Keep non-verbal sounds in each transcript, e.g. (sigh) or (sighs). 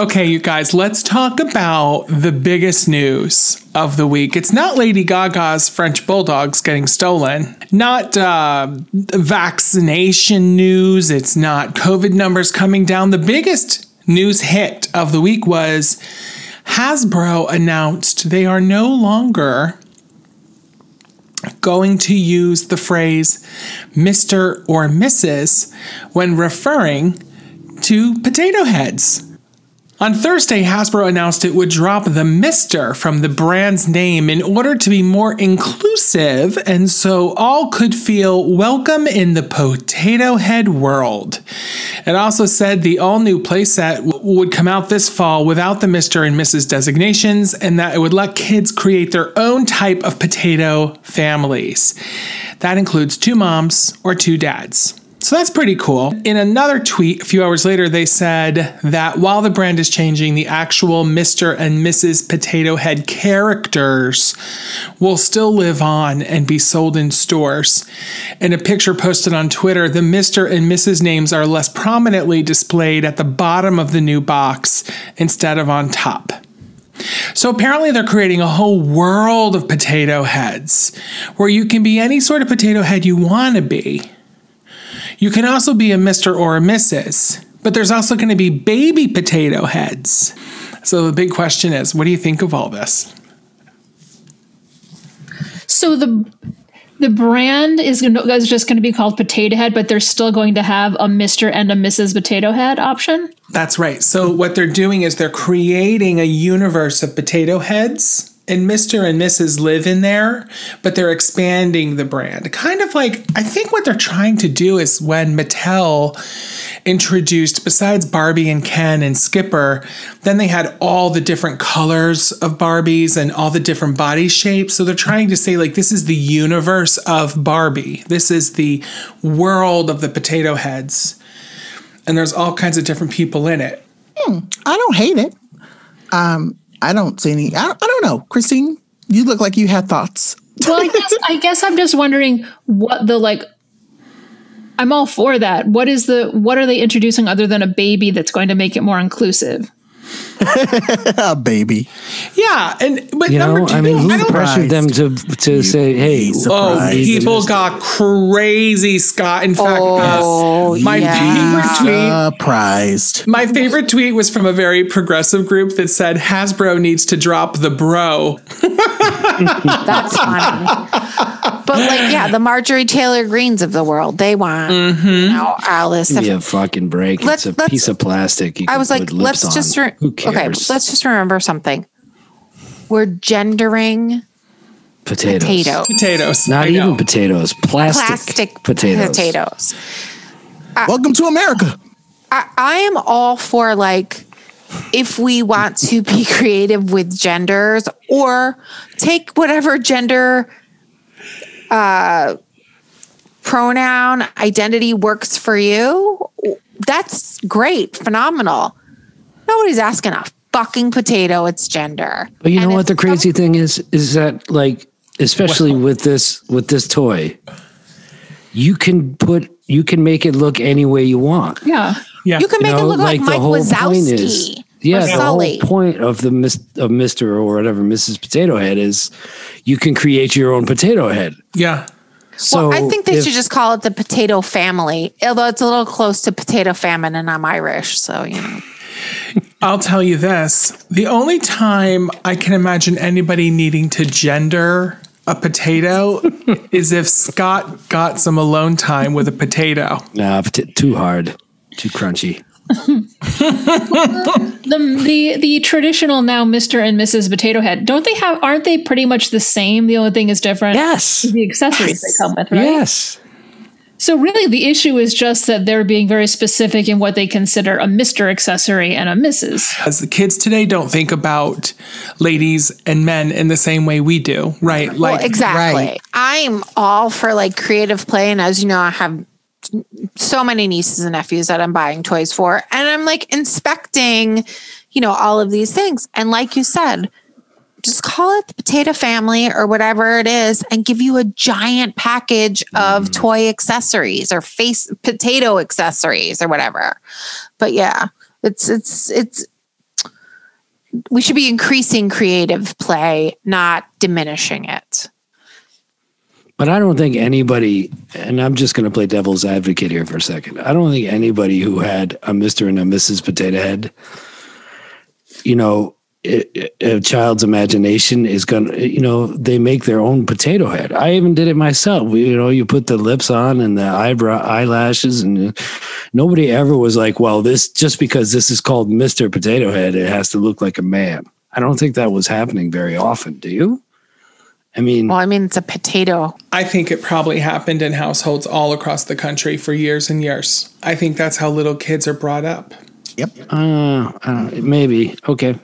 Okay, you guys, let's talk about the biggest news of the week. It's not Lady Gaga's French bulldogs getting stolen, not uh, vaccination news, it's not COVID numbers coming down. The biggest news hit of the week was Hasbro announced they are no longer going to use the phrase Mr. or Mrs. when referring to potato heads. On Thursday, Hasbro announced it would drop the Mr. from the brand's name in order to be more inclusive and so all could feel welcome in the potato head world. It also said the all new playset would come out this fall without the Mr. and Mrs. designations and that it would let kids create their own type of potato families. That includes two moms or two dads. So that's pretty cool. In another tweet a few hours later, they said that while the brand is changing, the actual Mr. and Mrs. Potato Head characters will still live on and be sold in stores. In a picture posted on Twitter, the Mr. and Mrs. names are less prominently displayed at the bottom of the new box instead of on top. So apparently, they're creating a whole world of potato heads where you can be any sort of potato head you want to be. You can also be a Mr. or a Mrs., but there's also going to be baby potato heads. So the big question is what do you think of all this? So the the brand is, gonna, is just going to be called Potato Head, but they're still going to have a Mr. and a Mrs. Potato Head option. That's right. So what they're doing is they're creating a universe of potato heads. And Mr. and Mrs. live in there, but they're expanding the brand. Kind of like, I think what they're trying to do is when Mattel introduced, besides Barbie and Ken and Skipper, then they had all the different colors of Barbies and all the different body shapes. So they're trying to say, like, this is the universe of Barbie. This is the world of the potato heads. And there's all kinds of different people in it. I don't hate it. Um, I don't see any. I, I don't know, Christine. You look like you had thoughts. Well, I guess I guess I'm just wondering what the like. I'm all for that. What is the what are they introducing other than a baby that's going to make it more inclusive? (laughs) a baby. Yeah, and but You number know, two, I mean, who I pressured them to to say, "Hey, Oh, people got crazy, Scott. In fact, Oh, uh, my yeah. favorite tweet. Surprised. My favorite tweet was from a very progressive group that said Hasbro needs to drop the bro. (laughs) That's funny. (laughs) But like, yeah, the Marjorie Taylor Greens of the world, they want Mm-hmm. you know, Alice. give me a fucking break. Let's- it's a piece of plastic." You I was like, lips let's just on. re- who okay, let's just remember something. We're gendering potatoes, potato, Potatoes. not I know. even potatoes, plastic, plastic potatoes. potatoes. Welcome to America. I, I am all for like if we want to be (laughs) creative with genders or take whatever gender uh pronoun identity works for you that's great phenomenal nobody's asking a fucking potato its gender But you know And what the crazy thing is? Is that like, especially with this with this toy, you can put you can make it look any way you want. Yeah. Yeah. you can make You it look like, Mike point Wazowski yeah, the Sully. whole point of the mis- of Mister or whatever Mrs. Potato Head is, you can create your own potato head. yeah. So well, I think they if- should just call it the potato family, although it's a little close to potato famine, and I'm Irish, so you know. (laughs) I'll tell you this. The only time I can imagine anybody needing to gender a potato (laughs) is if Scott got some alone time with a potato. nah, too hard, too crunchy. The the the traditional now Mr. and Mrs. Potato Head, don't they have aren't they pretty much the same? The only thing is different. Yes, The accessories they come with, right? yes. So really the issue is just that they're being very specific in what they consider a Mr. accessory and a Mrs. As the kids today don't think about ladies and men in the same way we do, right? Like well, exactly. right. I'm all for like creative play, and as you know, I have so many nieces and nephews that I'm buying toys for, and I'm like inspecting, you know, all of these things. And like you said, just call it the potato family or whatever it is, and give you a giant package of mm. toy accessories or face potato accessories or whatever. But yeah, it's it's it's we should be increasing creative play, not diminishing it. But I don't think anybody, and I'm just going to play devil's advocate here for a second. I don't think anybody who had a Mr. and a Mrs. Potato Head, you know, a, child's imagination is going to, you know, they make their own potato head. I even did it myself. You know, you put the lips on and the eyebrow eyelashes, and nobody ever was like, well, this just because this is called Mr. Potato Head, it has to look like a man. I don't think that was happening very often. Do you? I mean, Well, I mean, it's a potato. I think it probably happened in households all across the country for years and years. I think that's how little kids are brought up. Yep. uh, uh, maybe. Okay.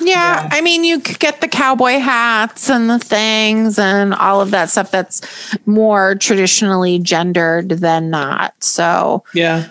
Yeah, I mean, you could get the cowboy hats and the things and all of that stuff that's more traditionally gendered than not. So Yeah.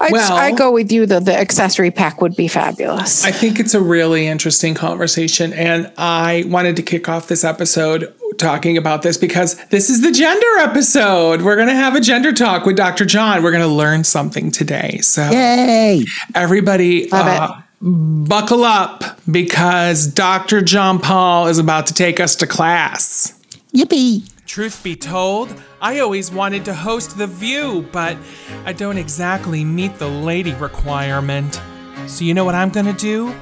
I, Well- I go with you, though. The accessory pack would be fabulous. I think it's a really interesting conversation. And I wanted to kick off this episode talking about this because this is the gender episode. We're going to have a gender talk with Dr. John. We're going to learn something today. So, Yay. everybody, Love it. uh, buckle up because Dr. John Paul is about to take us to class. Yippee. Truth be told, I always wanted to host The View, but I don't exactly meet the lady requirement. So, you know what I'm gonna do?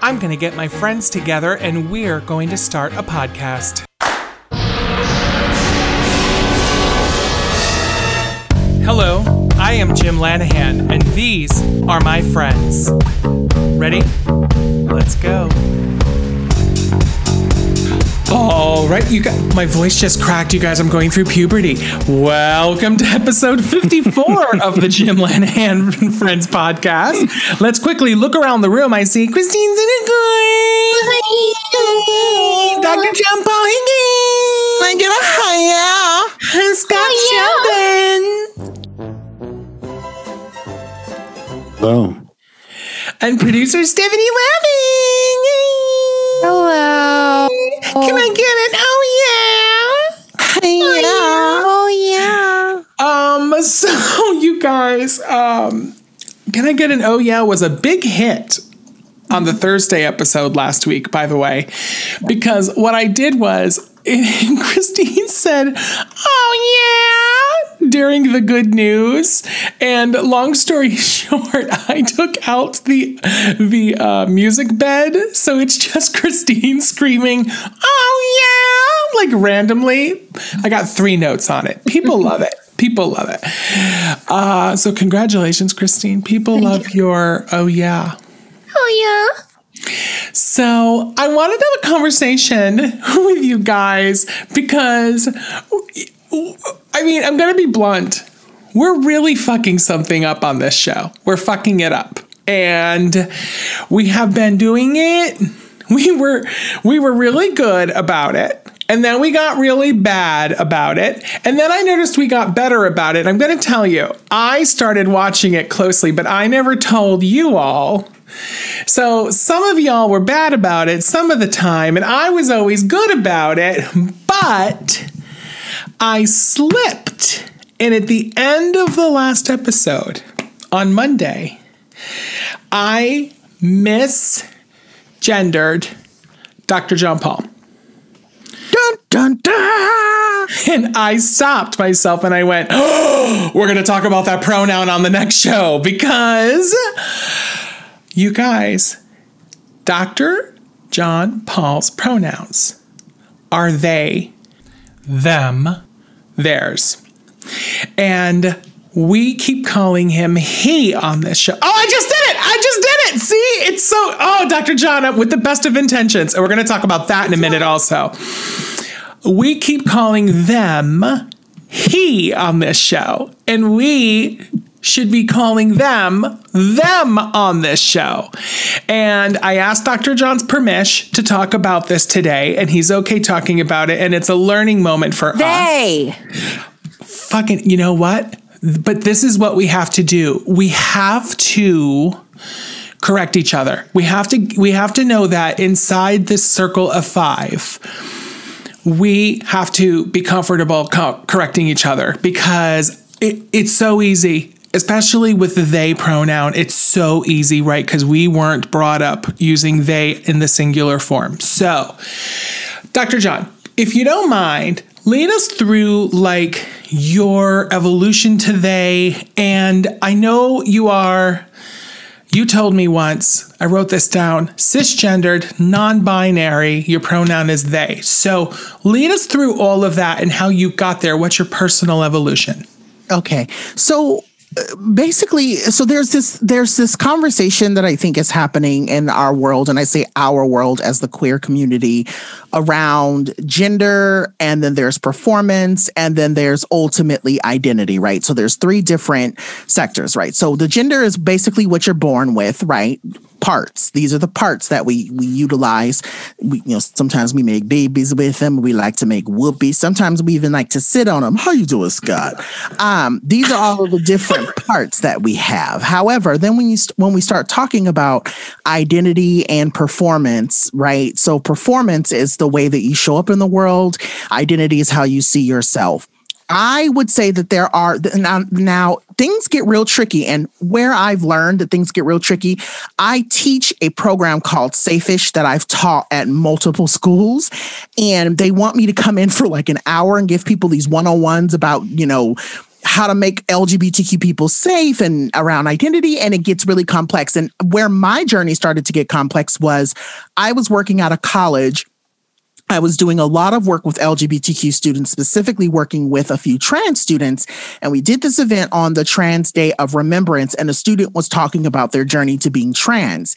I'm gonna get my friends together and we're going to start a podcast. Hello, I am Jim Lanahan, and these are my friends. Ready? Let's go. All right, you got my voice just cracked, you guys. I'm going through puberty. Welcome to episode 54 (laughs) of the Jim Lanahan and (laughs) Friends podcast. Let's quickly look around the room. I see Christine Zinnigoy, Dr. John Paul Higgins, I get a higher. and Scott Sheldon, Boom. and producer Stephanie Lapping. Hello. Can I get an oh yeah? Oh, yeah. Um, (laughs) so you guys, um, Can I Get an Oh Yeah was a big hit on the Thursday episode last week, by the way, because what I did was (laughs) Christine said, Oh yeah, during the good news. And long story (laughs) short, I took out the the uh, music bed, so it's just (laughs) Christine screaming, "Oh yeah!" like randomly. I got three notes on it. People love it. People love it. Uh, so congratulations, Christine. People love your "Oh yeah." Oh, yeah. So I wanted to have a conversation (laughs) with you guys because, I mean, I'm going to be blunt. We're really fucking something up on this show. We're fucking it up. And we have been doing it. (laughs) We were we were really good about it. And then we got really bad about it. And then I noticed we got better about it. I'm going to tell you, I started watching it closely, but I never told you all so some of y'all were bad about it some of the time, and I was always good about it, but I slipped. And at the end of the last episode on Monday, I misgendered Dr. John Paul. Dun, dun, dun. And I stopped myself and I went, oh, we're going to talk about that pronoun on the next show because you guys, Dr. John Paul's pronouns are they, them, theirs. And we keep calling him he on this show. Oh, I just did it! I just did it! See, it's so. Oh, Dr. John, with the best of intentions. And we're going to talk about that in a minute also we keep calling them he on this show, and we should be calling them them on this show. And I asked Dr. John's permission to talk about this today, and he's okay talking about it, and it's a learning moment for us. They. Fucking, you know what? But this is what we have to do. We have to correct each other. We have to we have to know that inside this circle of 5 we have to be comfortable co- correcting each other because it, it's so easy. Especially with the they pronoun, it's so easy, right? Because we weren't brought up using they in the singular form. So, Dr. John, if you don't mind, lead us through like your evolution to they. And I know you are, you told me once, I wrote this down cisgendered, non binary, your pronoun is they. So lead us through all of that and how you got there. What's your personal evolution? Okay. So basically so there's this there's this conversation that i think is happening in our world and i say our world as the queer community around gender and then there's performance and then there's ultimately identity right? So there's three different sectors right? So the gender is basically what you're born with right parts. These are the parts that we we utilize. We, you know, sometimes we make babies with them. We like to make whoopies. Sometimes we even like to sit on them. How you doing, Scott? Um, these are all of the different (laughs) parts that we have. However, then when you st- when we start talking about identity and performance, right? So performance is the way that you show up in the world. Identity is how you see yourself. I would say that there are now, now things get real tricky. And where I've learned that things get real tricky, I teach a program called Safeish that I've taught at multiple schools. And they want me to come in (laughs) for like an hour and give people these one on ones about, you know, how to make LGBTQ people safe and around identity. And it gets really complex. And where my journey started to get complex was I was working at a college I was doing a lot of work with LGBTQ students, specifically working with a few trans students. And we did this event on the Trans Day of Remembrance, and a student was talking about their journey to being trans.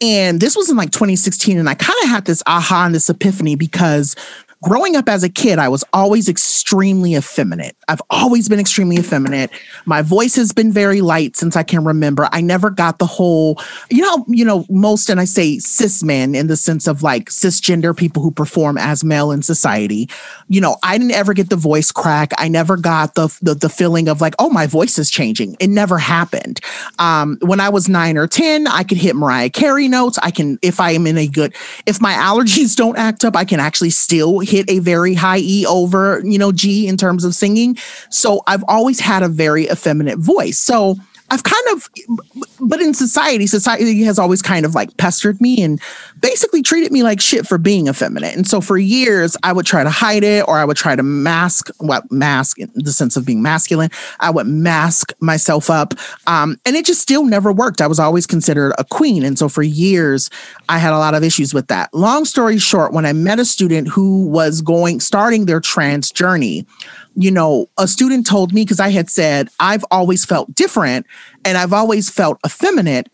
And this was in like 2016. And I kind of had this aha and this epiphany because growing up as a kid, I was always extremely effeminate. I've always been extremely effeminate. My voice has been very light since I can remember. I never got the whole, you know, you know, most, and I say cis men in the sense of like cisgender people who perform as male in society. You know, I didn't ever get the voice crack. I never got the the, the feeling of like, oh, my voice is changing. It never happened. Um, when I was nine or ten, I could hit Mariah Carey notes. I can, if I am in a good, if my allergies don't act up, I can actually still hit a very high E over, you know, G in terms of singing. So I've always had a very effeminate voice. So I've kind of, but in society, society has always kind of like pestered me and basically treated me like shit for being effeminate. And so for years, I would try to hide it or I would try to mask what mask in the sense of being masculine. I would mask myself up. Um, and it just still never worked. I was always considered a queen. And so for years, I had a lot of issues with that. Long story short, when I met a student who was going, starting their trans journey, you know, a student told me because I had said, I've always felt different and I've always felt effeminate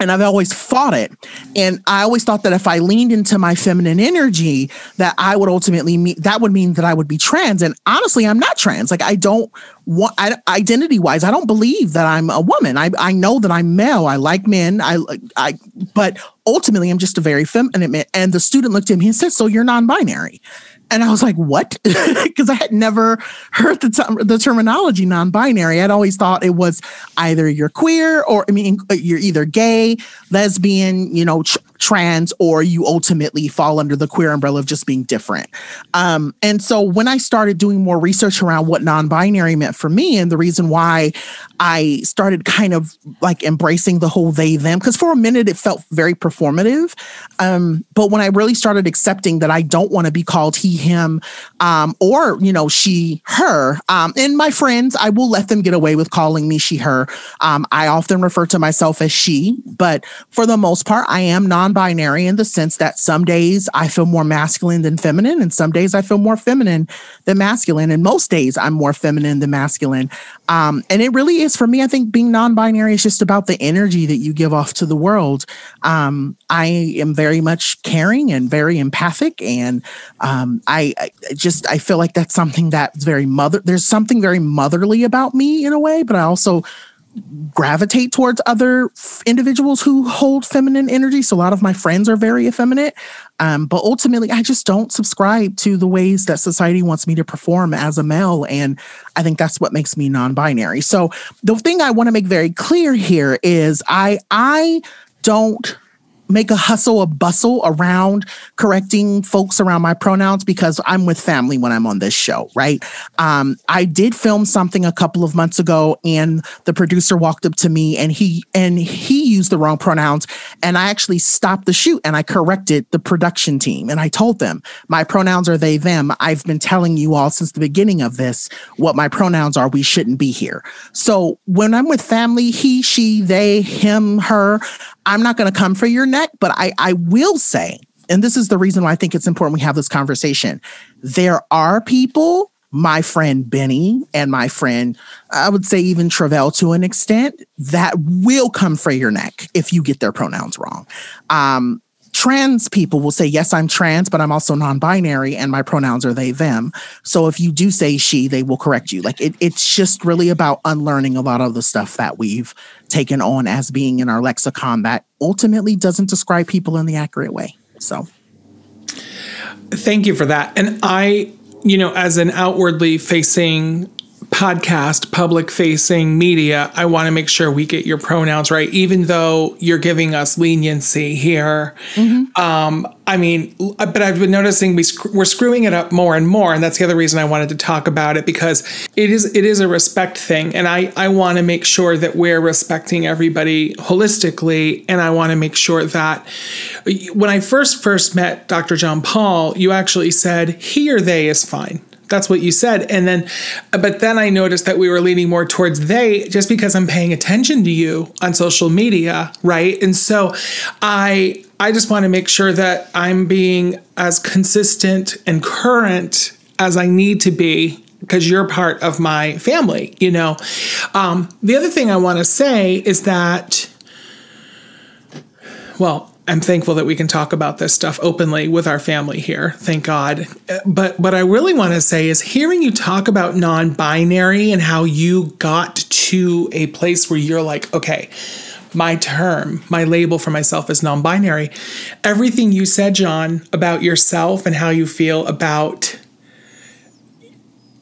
and I've always fought it. And I always thought that if I leaned into my feminine energy, that I would ultimately meet that would mean that I would be trans. And honestly, I'm not trans. Like I don't want identity wise, I don't believe that I'm a woman. I I know that I'm male. I like men. I I but ultimately I'm just a very feminine. Man. And the student looked at me and said, "So you're non-binary." And I was like, what? (laughs) Because I had never heard the, t- the terminology non binary. I'd always thought it was either you're queer or, I mean, you're either gay, lesbian, you know, trans, or you ultimately fall under the queer umbrella of just being different. Um, and so when I started doing more research around what non binary meant for me and the reason why I started kind of like embracing the whole they them, because for a minute it felt very performative. Um, but when I really started accepting that I don't want to be called he, him, um, or, you know, she, her. Um, and my friends, I will let them get away with calling me she, her. Um, I often refer to myself as she, but for the most part, I am non binary in the sense that some days I feel more masculine than feminine, and some days I feel more feminine than masculine. And most days I'm more feminine than masculine. Um, and it really is for me, I think being non binary is just about the energy that you give off to the world. Um, I am very much caring and very empathic and um, I, I, just I feel like that's something that's very mother. There's something very motherly about me in a way, but I also gravitate towards other individuals who hold feminine energy. So a lot of my friends are very effeminate, um, but ultimately, I just don't subscribe to the ways that society wants me to perform as a male, and I think that's what makes me non-binary. So the thing I want to make very clear here is I I don't make a hustle, a bustle around correcting folks around my pronouns because I'm with family when I'm on this show, right? Um, I did film something a couple of months ago, and the producer walked up to me and he and he used the wrong pronouns, and I actually stopped the shoot and I corrected the production team and I told them my pronouns are they them. I've been telling you all since the beginning of this what my pronouns are. We shouldn't be here. So when I'm with family, he, she, they, him, her, I'm not going to come for your neck, but I, I will say, and this is the reason why I think it's important we have this conversation. There are people, my friend Benny and my friend, I would say even Tre'vell to an extent, that will come for your neck if you get their pronouns wrong. Um, trans people will say, Yes, I'm trans, but I'm also non binary and my pronouns are they, them. So if you do say she, they will correct you. Like it, it's just really about unlearning a lot of the stuff that we've taken on as being in our lexicon that ultimately doesn't describe people in the accurate way. So thank you for that. And I, you know, as an outwardly facing podcast, public facing media, I want to make sure we get your pronouns right, even though you're giving us leniency here. Mm-hmm. Um, I mean, but I've been noticing we sc- we're screwing it up more and more, and that's the other reason I wanted to talk about it because it is it is a respect thing, and I I want to make sure that we're respecting everybody holistically, and I want to make sure that when I first first met Dr. John Paul, you actually said he or they is fine that's what you said. And then but then i noticed that we were leaning more towards they just because i'm paying attention to you on social media right? And so i i just want to make sure that i'm being as consistent and current as i need to be because you're part of my family you know? Um, the other thing i want to say is that well I'm thankful that we can talk about this stuff openly with our family here. Thank God. Uh, but what I really want to say is hearing you talk about non binary and how you got to a place where you're like, okay, my term, my label for myself is non binary. Everything you said, John, about yourself and how you feel about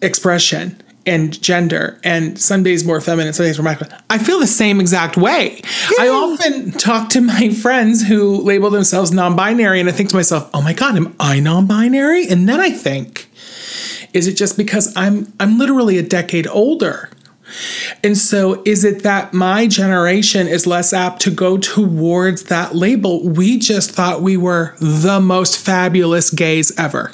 expression and gender and some days more feminine some days more masculine i feel the same exact way Yay. i often talk to my friends who label themselves non-binary and i think to myself oh my god am i non-binary and then i think is it just because i'm i'm literally a decade older and so, is it that my generation is less apt to go towards that label? We just thought we were the most fabulous gays ever.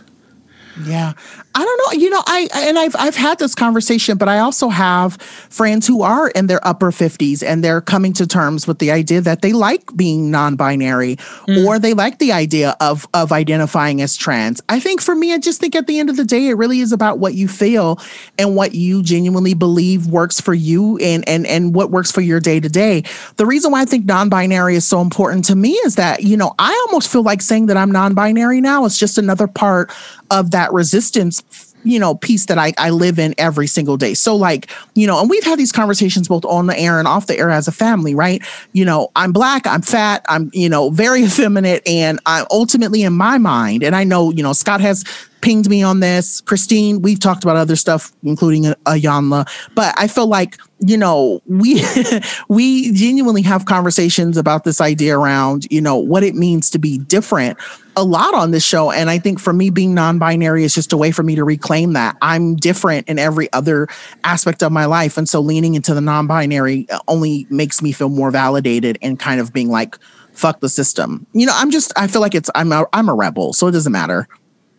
Yeah. I don't know. You know, I and I've I've had this conversation, but I also have friends who are in their upper 50s and they're coming to terms with the idea that they like being non-binary mm. or they like the idea of of identifying as trans. I think for me, I just think at the end of the day, it really is about what you feel and what you genuinely believe works for you and and and what works for your day to day. The reason why I think non-binary is so important to me is that, you know, I almost feel like saying that I'm non-binary now is just another part of that resistance you know piece that I, I live in every single day. So like you know and we've had these conversations both on the air and off the air as a family right? You know i'm black i'm fat i'm you know very (laughs) effeminate and i'm ultimately in my mind and i know you know scott has pinged me on this. Christine, we've talked about other stuff, including Iyanla, but I feel like you know we (laughs) we genuinely have conversations about this idea around you know what it means to be different a lot on this show. And i think for me being non-binary is just a way for me to reclaim that. I'm different in every other aspect of my life. And so leaning into the non-binary only makes me feel more validated and kind of being like fuck the system. You know i'm just i feel like it's i'm a, i'm a rebel so it doesn't matter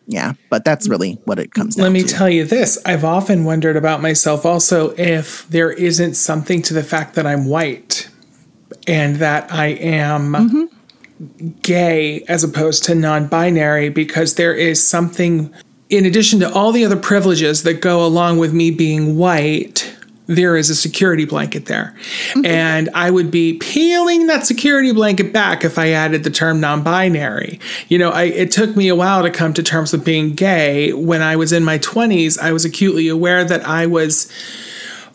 yeah, but that's really what it comes down Let me to. tell you this. I've often wondered about myself also if there isn't something to the fact that I'm white and that I am mm-hmm. gay as opposed to non binary because there is something, in addition to all the other privileges that go along with me being white, there is a security blanket there. Mm-hmm. And I would be peeling that security blanket back if I added the term non binary. You know, I, it took me a while to come to terms with being gay. When I was in my 20s, I was acutely aware that I was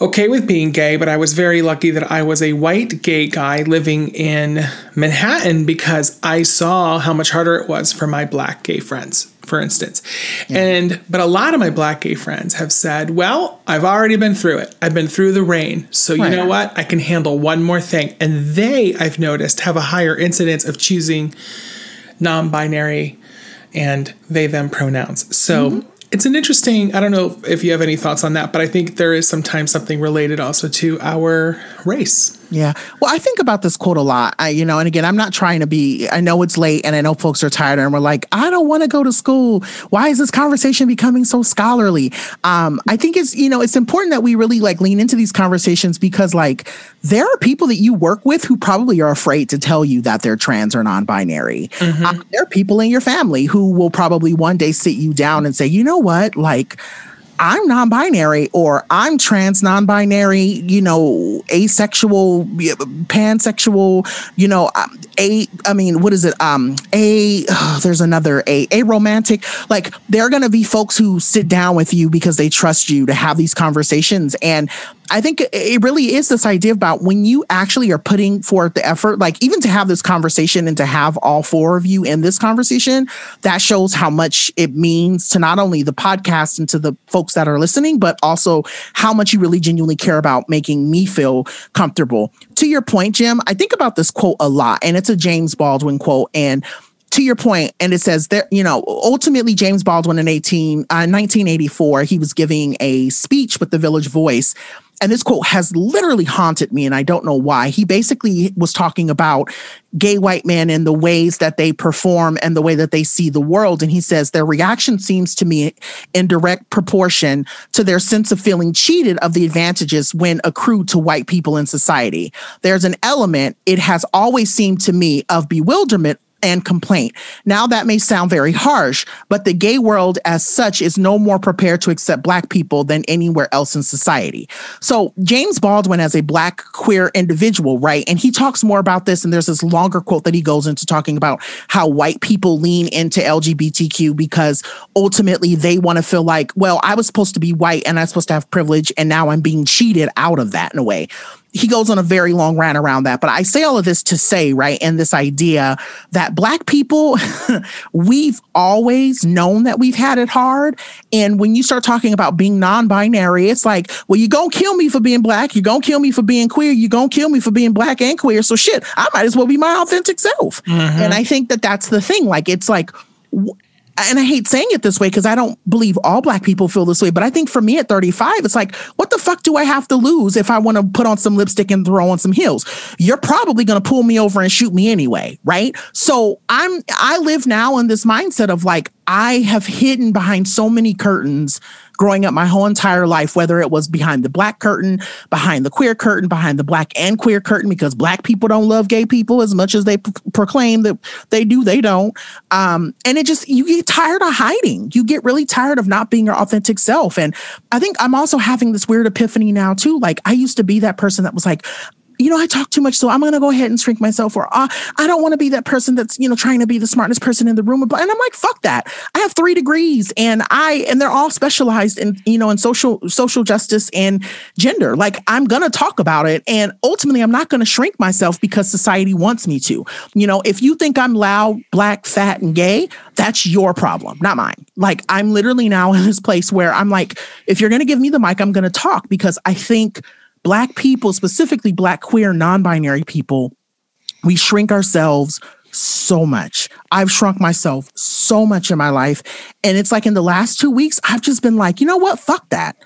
okay with being gay, but I was very lucky that I was a white gay guy living in Manhattan because I saw how much harder it was for my black gay friends for instance. And but a lot of my black gay friends have said, "Well, I've already been through it. I've been through the rain. So you know what? I can handle one more thing." And they, I've noticed, have a higher incidence of choosing non-binary and they them pronouns. So mm-hmm. It's an interesting, I don't know if you have any thoughts on that, but I think there is sometimes something related also to our race. Yeah. Well, I think about this quote a lot. I, you know, and again, I'm not trying to be, I know it's late and I know folks are tired and we're like, I don't want to go to school. Why is this conversation becoming so scholarly? Um, I think it's, you know, it's important that we really like lean into these conversations because like there are people that you work with who probably are afraid to tell you that they're trans or non-binary. Um, there are people in your family who will probably one day sit you down and say, you know what? Like, I'm non-binary or I'm trans non-binary, you know, asexual, pansexual, you know, um, a I mean, what is it? Um a oh, there's another a a romantic. Like there are going to be folks who sit down with you because they trust you to have these conversations and I think it really is this idea about when you actually are putting forth the effort, like even to have this conversation and to have all four of you in this conversation, that shows how much it means to not only the podcast and to the folks that are listening, but also how much you really genuinely care about making me feel comfortable. To your point, Jim, I think about this quote a lot, and it's a James Baldwin quote. And to your point, and it says there, you know, ultimately James Baldwin in 18, uh, 1984, he was giving a speech with the Village Voice. And this quote has literally haunted me, and I don't know why. He basically was talking about gay white men and the ways that they perform and the way that they see the world. And he says their reaction seems to me in direct proportion to their sense of feeling cheated of the advantages when accrued to white people in society. There's an element, it has always seemed to me, of bewilderment and complaint. Now, that may sound very harsh, but the gay world as such is no more prepared to accept Black people than anywhere else in society. So, James Baldwin, as a Black queer individual, right? And he talks more about this, and there's this longer quote that he goes into talking about how white people lean into LGBTQ because ultimately they want to feel like, well, I was supposed to be white and I'm supposed to have privilege, and now I'm being cheated out of that in a way he goes on a very long rant around that. But I say all of this to say, right, and this idea that Black people, (laughs) we've always known that we've had it hard. And when you start talking about being non binary, it's like, well, you're going to kill me for being Black. You're going to kill me for being queer. You're going to kill me for being Black and queer. So shit, I might as well be my authentic self. Mm-hmm. And I think that that's the thing. Like, it's like, w- and I hate saying it this way because I don't believe all black people feel this way, but I think for me at 35, it's like, what the fuck do I have to lose if I want to put on some lipstick and throw on some heels? You're probably going to pull me over and shoot me anyway, right? So I'm I live now in this mindset of like I have hidden behind so many curtains growing up my whole entire life, whether it was behind the black curtain, behind the queer curtain, behind the black and queer curtain, because black people don't love gay people as much as they p- proclaim that they do, they don't. Um, and it just, you get tired of hiding. You get really tired of not being your authentic self. And I think I'm also having this weird epiphany now, too. Like, I used to be that person that was like, you know, I talk too much, so I'm going to go ahead and shrink myself. Or uh, I don't want to be that person that's, you know, trying to be the smartest person in the room. And I'm like, fuck that. I have three degrees, and I and they're all specialized in, you know, in social social justice and gender. Like I'm going to talk about it, and ultimately, I'm not going to shrink myself because society wants me to. You know, if you think I'm loud, black, fat, and gay, that's your problem, not mine. Like I'm literally now in this place where I'm like, if you're going to give me the mic, I'm going to talk because I think black people, specifically black queer non-binary people, we shrink ourselves so much. I've shrunk myself so much in my life. And it's like in the last two weeks, I've just been like, you know what? Fuck that.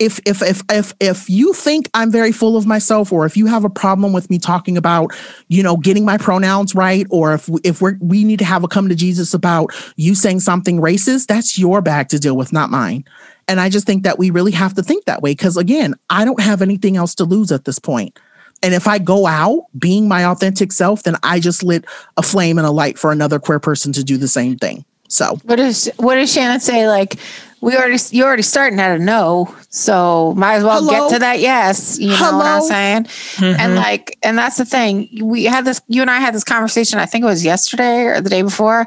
If if if if if you think I'm very full of myself, or if you have a problem with me talking about, you know, getting my pronouns right, or if if we're we need to have a come to Jesus about you saying something racist, that's your bag to deal with, not mine. And I just think that we really have to think that way because again, I don't have anything else to lose at this point. And if I go out being my authentic self, then I just lit a flame and a light for another queer person to do the same thing. So What does what does Shannon say? Like we already you're already starting at a no, so might as well Hello? get to that yes. You know what I'm Hello? saying? And mm-hmm. like, and that's the thing. We had this. You and I had this conversation. I think it was yesterday or the day before.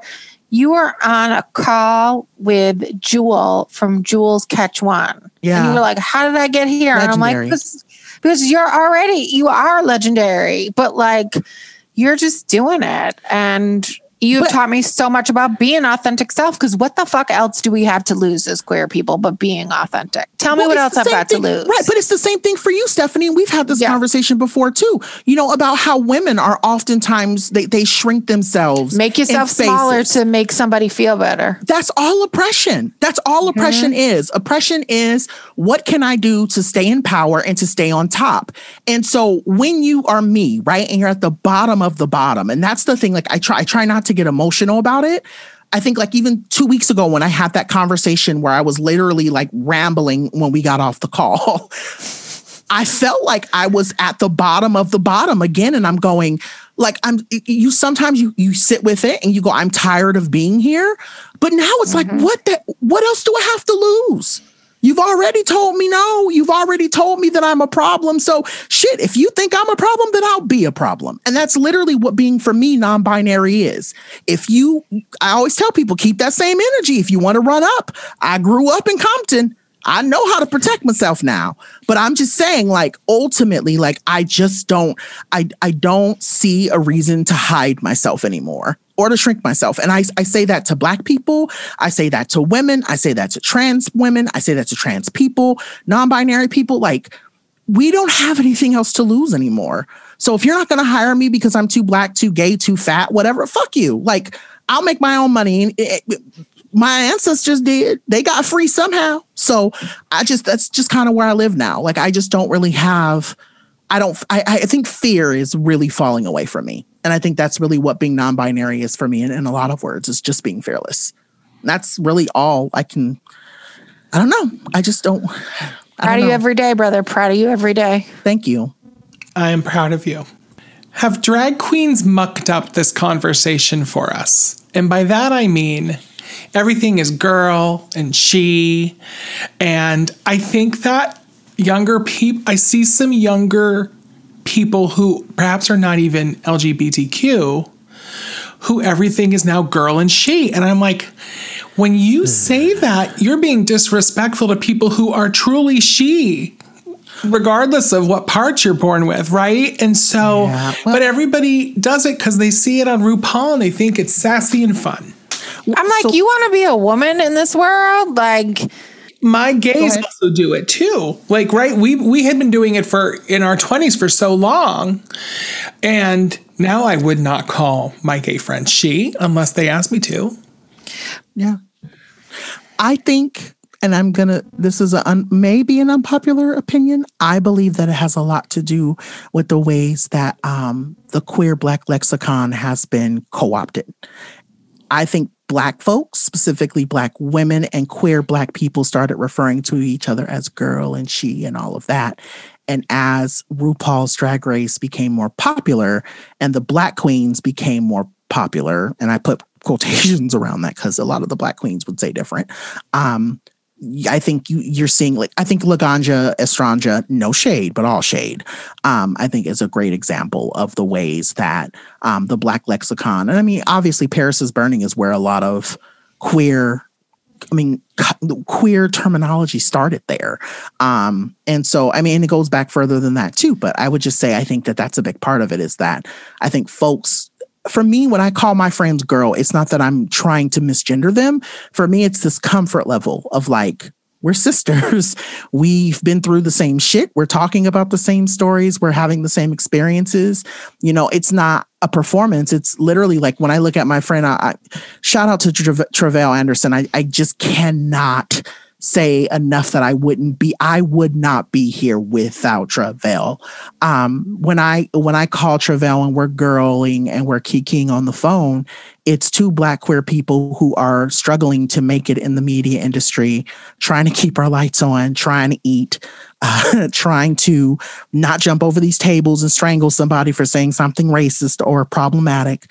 You were on a call with Jewel from Jewel's Catch One. and Yeah. you were like, "How did I get here?" And I'm like, "Because you're already you are legendary, but like." You're just doing it, and You've But- taught me so much about being authentic self because what the fuck else do we have to lose as queer people but being authentic? Tell me Well, what else I've got thing- to lose. Right, but it's the same thing for you, Stephanie. We've had this Yeah. conversation before too. You know about how women are oftentimes they they shrink themselves, Make yourself smaller to make somebody feel better. That's all oppression. That's all mm-hmm. oppression is. Oppression is what can I do to stay in power and to stay on top. And so when you are me, right, and you're at the bottom of the bottom, and that's the thing. Like I try, I try not to get emotional about it. I think like even two weeks ago when I had that conversation where I was literally like rambling when we got off the call. (laughs) I felt like I was at the bottom of the bottom again. And I'm going, like, I'm you sometimes you you sit with it and you go, I'm tired of being here. But now it's like, mm-hmm. what the what else do I have to lose? You've already told me no. You've already told me that I'm a problem. So shit, if you think I'm a problem, then I'll be a problem. And that's literally what being for me non-binary is. If you I always tell people keep that same energy. If you want to run up, I grew up in Compton. I know how to protect myself now. But I'm just saying, like, ultimately, like, I just don't, I, I don't see a reason to hide myself anymore or to shrink myself. And I, I say that to black people. I say that to women. I say that to trans women. I say that to trans people, non-binary people. Like, we don't have anything else to lose anymore. So if you're not going to hire me because I'm too black, too gay, too fat, whatever, fuck you. Like, I'll make my own money. And it- it- my ancestors did. They got free somehow. So I just that's just kind of where I live now. Like I just don't really have I don't I, I think fear is really falling away from me. And I think that's really what being non-binary is for me in, in a lot of words, is just being fearless. And that's really all I can I don't know. I just don't I Proud don't of you every day, brother. Proud of you every day. Thank you. I am proud of you. Have drag queens mucked up this conversation for us? And by that I mean everything is girl and she. And I think that younger people, I see some younger people who perhaps are not even LGBTQ, who everything is now girl and she. And I'm like, when you hmm. say that, you're being disrespectful to people who are truly she regardless of what part you're born with, right? And so, Yeah, well- but everybody does it because they see it on RuPaul and they think it's sassy and fun. I'm like, So- you want to be a woman in this world? Like, My gays ahead. also do it too. Like, right? We we had been doing it for in our twenties for so long, and now I would not call my gay friend she unless they asked me to. Yeah. I think, and I'm going to, this is a un, maybe an unpopular opinion. I believe that it has a lot to do with the ways that um, the queer Black lexicon has been co opted. I think Black folks, specifically Black women and queer Black people, started referring to each other as girl and she and all of that. And as RuPaul's Drag Race became more popular and the Black queens became more popular, and I put quotations (laughs) around that because a lot of the Black queens would say different. Um, I think you, you're seeing like I think Laganja Estranja, no shade, but all shade. Um, I think is a great example of the ways that um, the Black lexicon, and I mean, obviously, Paris is Burning is where a lot of queer I mean, queer terminology started there. Um, and so, I mean, it goes back further than that too. But I would just say, I think that that's a big part of it is that I think folks, for me, when I call my friends girl, it's not that I'm trying to misgender them. For me, it's this comfort level of like, we're sisters. (laughs) We've been through the same shit. We're talking about the same stories. We're having the same experiences. You know, it's not a performance. It's literally like when I look at my friend, I, I shout out to Treve- Tre'vell Anderson. I, I just cannot say enough that I wouldn't be, I would not be here without Tre'vell. Um, when I when I call Tre'vell and we're girling and we're kikiing on the phone, it's two black queer people who are struggling to make it in the media industry, trying to keep our lights on, trying to eat, (laughs) uh, trying to not jump over these tables and strangle somebody for saying something racist or problematic.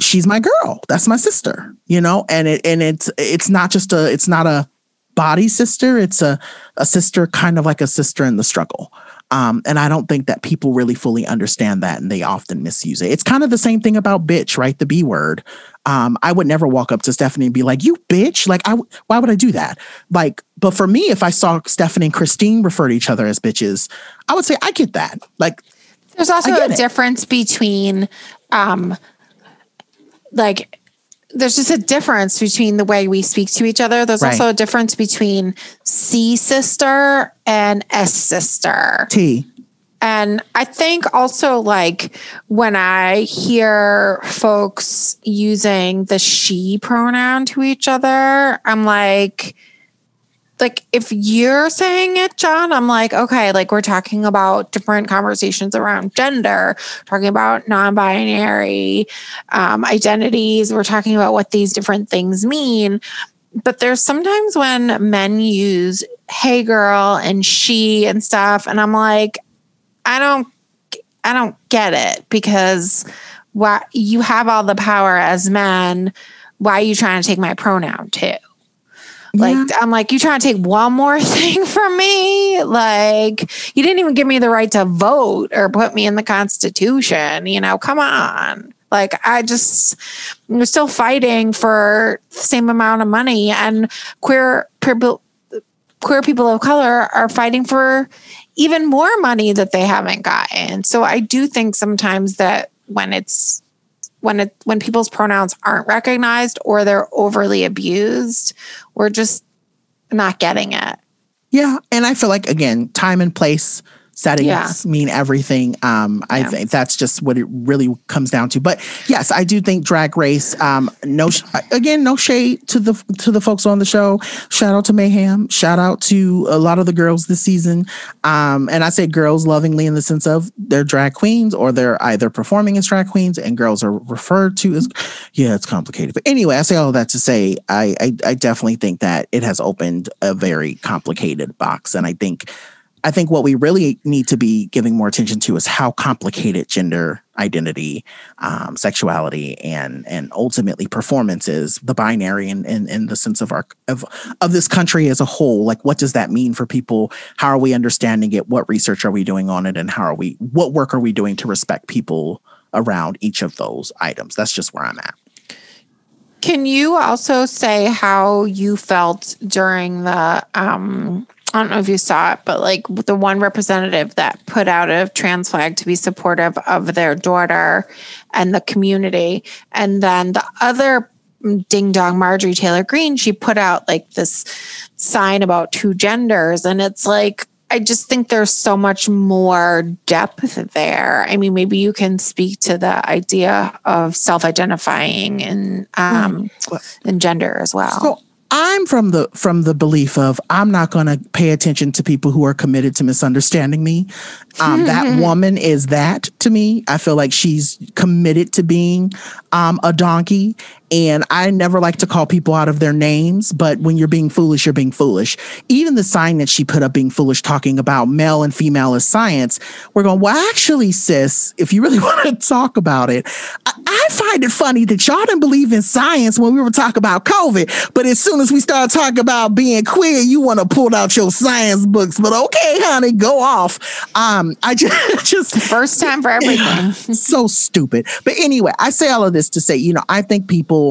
She's my girl. That's my sister, you know, and it and it's it's not just a it's not a body sister. It's a a sister, kind of like a sister in the struggle. Um, and I don't think that people really fully understand that, and they often misuse it. It's kind of the same thing about bitch, right? The B word. Um, I would never walk up to Stephanie and be like, "You bitch!" Like, I why would I do that? Like, but for me, if I saw Stephanie and Christine refer to each other as bitches, I would say I get that. Like, There's also a it. difference between um, like there's just a difference between the way we speak to each other. There's Right. also a difference between C sister and S sister. T. And I think also like when I hear folks using the she pronoun to each other, I'm like, like if you're saying it, John, I'm like, okay, like we're talking about different conversations around gender, talking about non-binary um, identities. We're talking about what these different things mean. But there's sometimes when men use "hey girl" and "she" and stuff, and I'm like, I don't I don't get it because why you have all the power as men. Why are you trying to take my pronoun too? Like I'm like, you trying to take one more (laughs) thing from me? Like you didn't even give me the right to vote or put me in the constitution, you know, come on. Like I just we're still fighting for the same amount of money and queer people queer people of color are fighting for even more money that they haven't gotten. So I do think sometimes that when it's when it when people's pronouns aren't recognized or they're overly abused, we're just not getting it. Yeah, and I feel like again, time and place settings Yeah. mean everything. Um, I Yeah. think that's just what it really comes down to. But yes, I do think Drag Race. Um, no, sh- again, no shade to the to the folks on the show. Shout out to Mayhem. Shout out to a lot of the girls this season. Um, and I say girls lovingly in the sense of they're drag queens or they're either performing as drag queens, and girls are referred to as. Yeah, it's complicated. But anyway, I say all that to say I I, I definitely think that it has opened a very complicated box, and I think. I think what we really need to be giving more attention to is how complicated gender identity, um, sexuality, and and ultimately performance is. The binary in, in in the sense of our of of this country as a whole. Like, what does that mean for people? How are we understanding it? What research are we doing on it? And how are we? What work are we doing to respect people around each of those items? That's just where I'm at. Can you also say how you felt during the um I don't know if you saw it, but like the one representative that put out a trans flag to be supportive of their daughter and the community. And then the other ding dong Marjorie Taylor Greene, she put out like this sign about two genders. And it's like, I just think there's so much more depth there. I mean, maybe you can speak to the idea of self-identifying and um and gender as well. So I'm from the from the belief of I'm not going to pay attention to people who are committed to misunderstanding me. Um, that (laughs) woman is that to me. I feel like she's committed to being um, a donkey, and I never like to call people out of their names. But when you're being foolish, you're being foolish. Even the sign that she put up, being foolish, talking about male and female as science, we're going. Well, actually, sis, if you really (laughs) want to talk about it, I, I find it funny that y'all didn't believe in science when we were talking about COVID, but as soon as we start talking about being queer, you want to pull out your science books. But okay, honey, go off. Um, I just, (laughs) just First time for everything. (laughs) so stupid. But anyway, I say all of this to say, you know, I think people,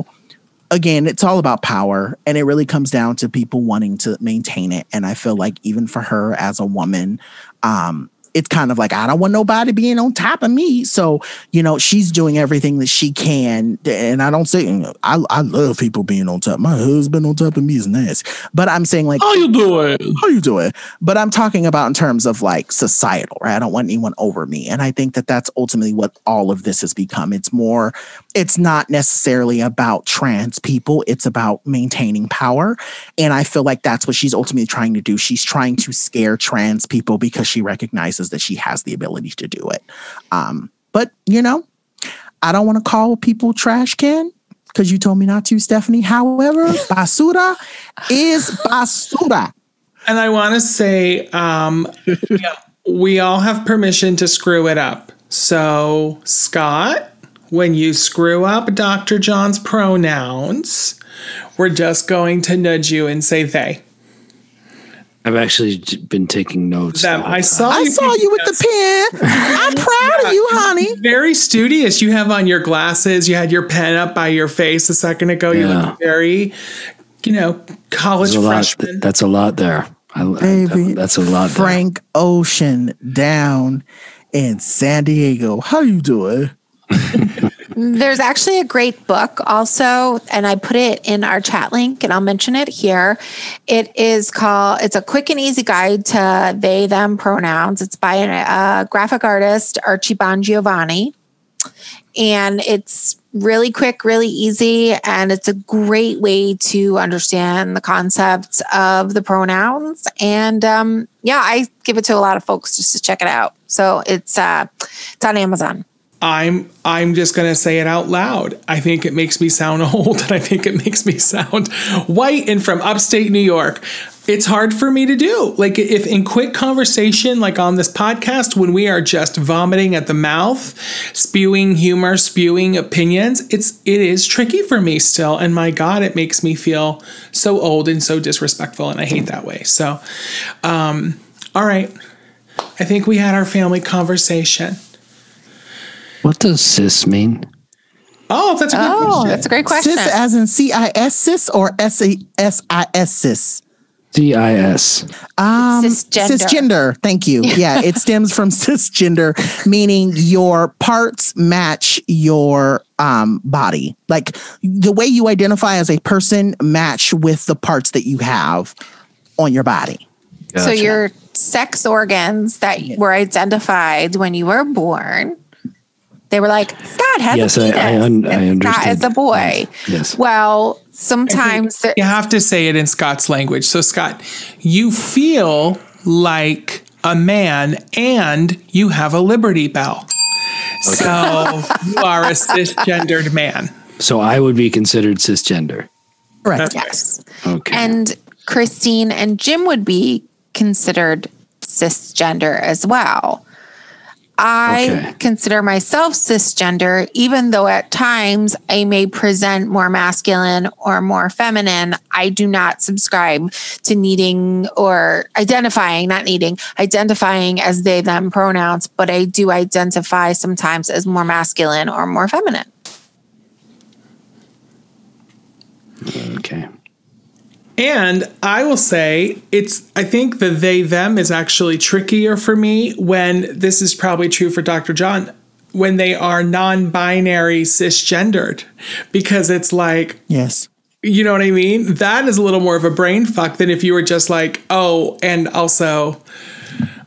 again, it's all about power and it really comes down to people wanting to maintain it. And I feel like even for her as a woman, um, it's kind of like I don't want nobody being on top of me. So, you know, she's doing everything that she can. And I don't say I, I love people being on top. My husband on top of me is nice. But I'm saying like How you doing? how you doing? But I'm talking about in terms of like societal, right? I don't want anyone over me. And I think that that's ultimately what all of this has become. It's more, it's not necessarily about trans people, it's about maintaining power. And I feel like that's what she's ultimately trying to do. She's trying to scare trans people because she recognizes that she has the ability to do it. Um, but, you know, I don't want to call people trash can because you told me not to, Stephanie. However, (laughs) basura is basura. And I want to say, um, we all have permission to screw it up. So, Scott, when you screw up Dr. John's pronouns, we're just going to nudge you and say they. I've actually been taking notes. Them. the whole I saw I you. saw you with the pen. I'm proud of you, honey. Very studious. You have on your glasses. You had your pen up by your face a second ago. You look very, you know, college There's a lot, freshman. that's a lot there. I, Baby, that's a lot. There. Frank Ocean down in San Diego. How you doing? (laughs) There's actually a great book also, and I put it in our chat link and I'll mention it here. It is called, it's a quick and easy guide to they, them pronouns. It's by a graphic artist, Archie Bongiovanni. And it's really quick, really easy, and it's a great way to understand the concepts of the pronouns. And um, yeah, I give it to a lot of folks just to check it out. So it's uh, it's on Amazon. I'm I'm just gonna say it out loud. I think it makes me sound (laughs) old, and I think it makes me sound white and from upstate New York. It's hard for me to do. Like if in quick conversation, like on this podcast, when we are just vomiting at the mouth, spewing humor, spewing opinions, it's it is tricky for me still. And my God, it makes me feel so old and so disrespectful, and I hate that way. So, um, all right, I think we had our family conversation. What does cis mean? Oh, that's a good Oh, question. that's a great question. Cis as in C I S cis or S A S I S cis? CIS. Um, Cisgender. cisgender. Thank you. (laughs) Yeah, it stems from cisgender, meaning your parts match your um, body. Like the way you identify as a person match with the parts that you have on your body. So your sex organs that were identified when you were born, they were like, Scott has Yes, a I- penis. I un- I and Scott understand is a boy. Yes. Well, sometimes the, You have to say it in Scott's language. So, Scott, you feel like a man and you have a Liberty Bell. So, you are a cisgendered man. So I would be considered cisgender. Correct. yes. Okay. And Christine and Jim would be considered cisgender as well. I Okay. consider myself cisgender, even though at times I may present more masculine or more feminine. I do not subscribe to needing or identifying, not needing, identifying as they, them pronouns, but I do identify sometimes as more masculine or more feminine. okay. And I will say it's I think the they them is actually trickier for me when this is probably true for Dr. John when they are non-binary cisgendered because it's like Yes. you know what I mean? That is a little more of a brain fuck than if you were just like, oh, and also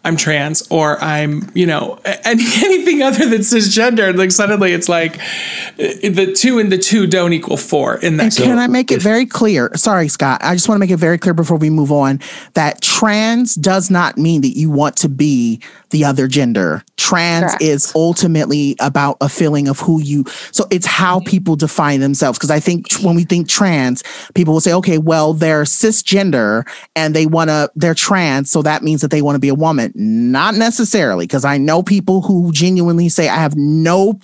I'm trans or I'm, you know, any, (laughs) anything other than cisgendered. Like suddenly it's like uh, the two and the two don't equal four in that. Can I make it very clear? Sorry, Scott. I just want to make it very clear before we move on that trans does not mean that you want to be the other gender. Trans Correct. is ultimately about a feeling of who you. So it's how people define themselves. Because I think when we think trans, people will say, okay, well, they're cisgender and they want to, they're trans. So that means that they want to be a woman. Not necessarily. Because I know people who genuinely say, I have no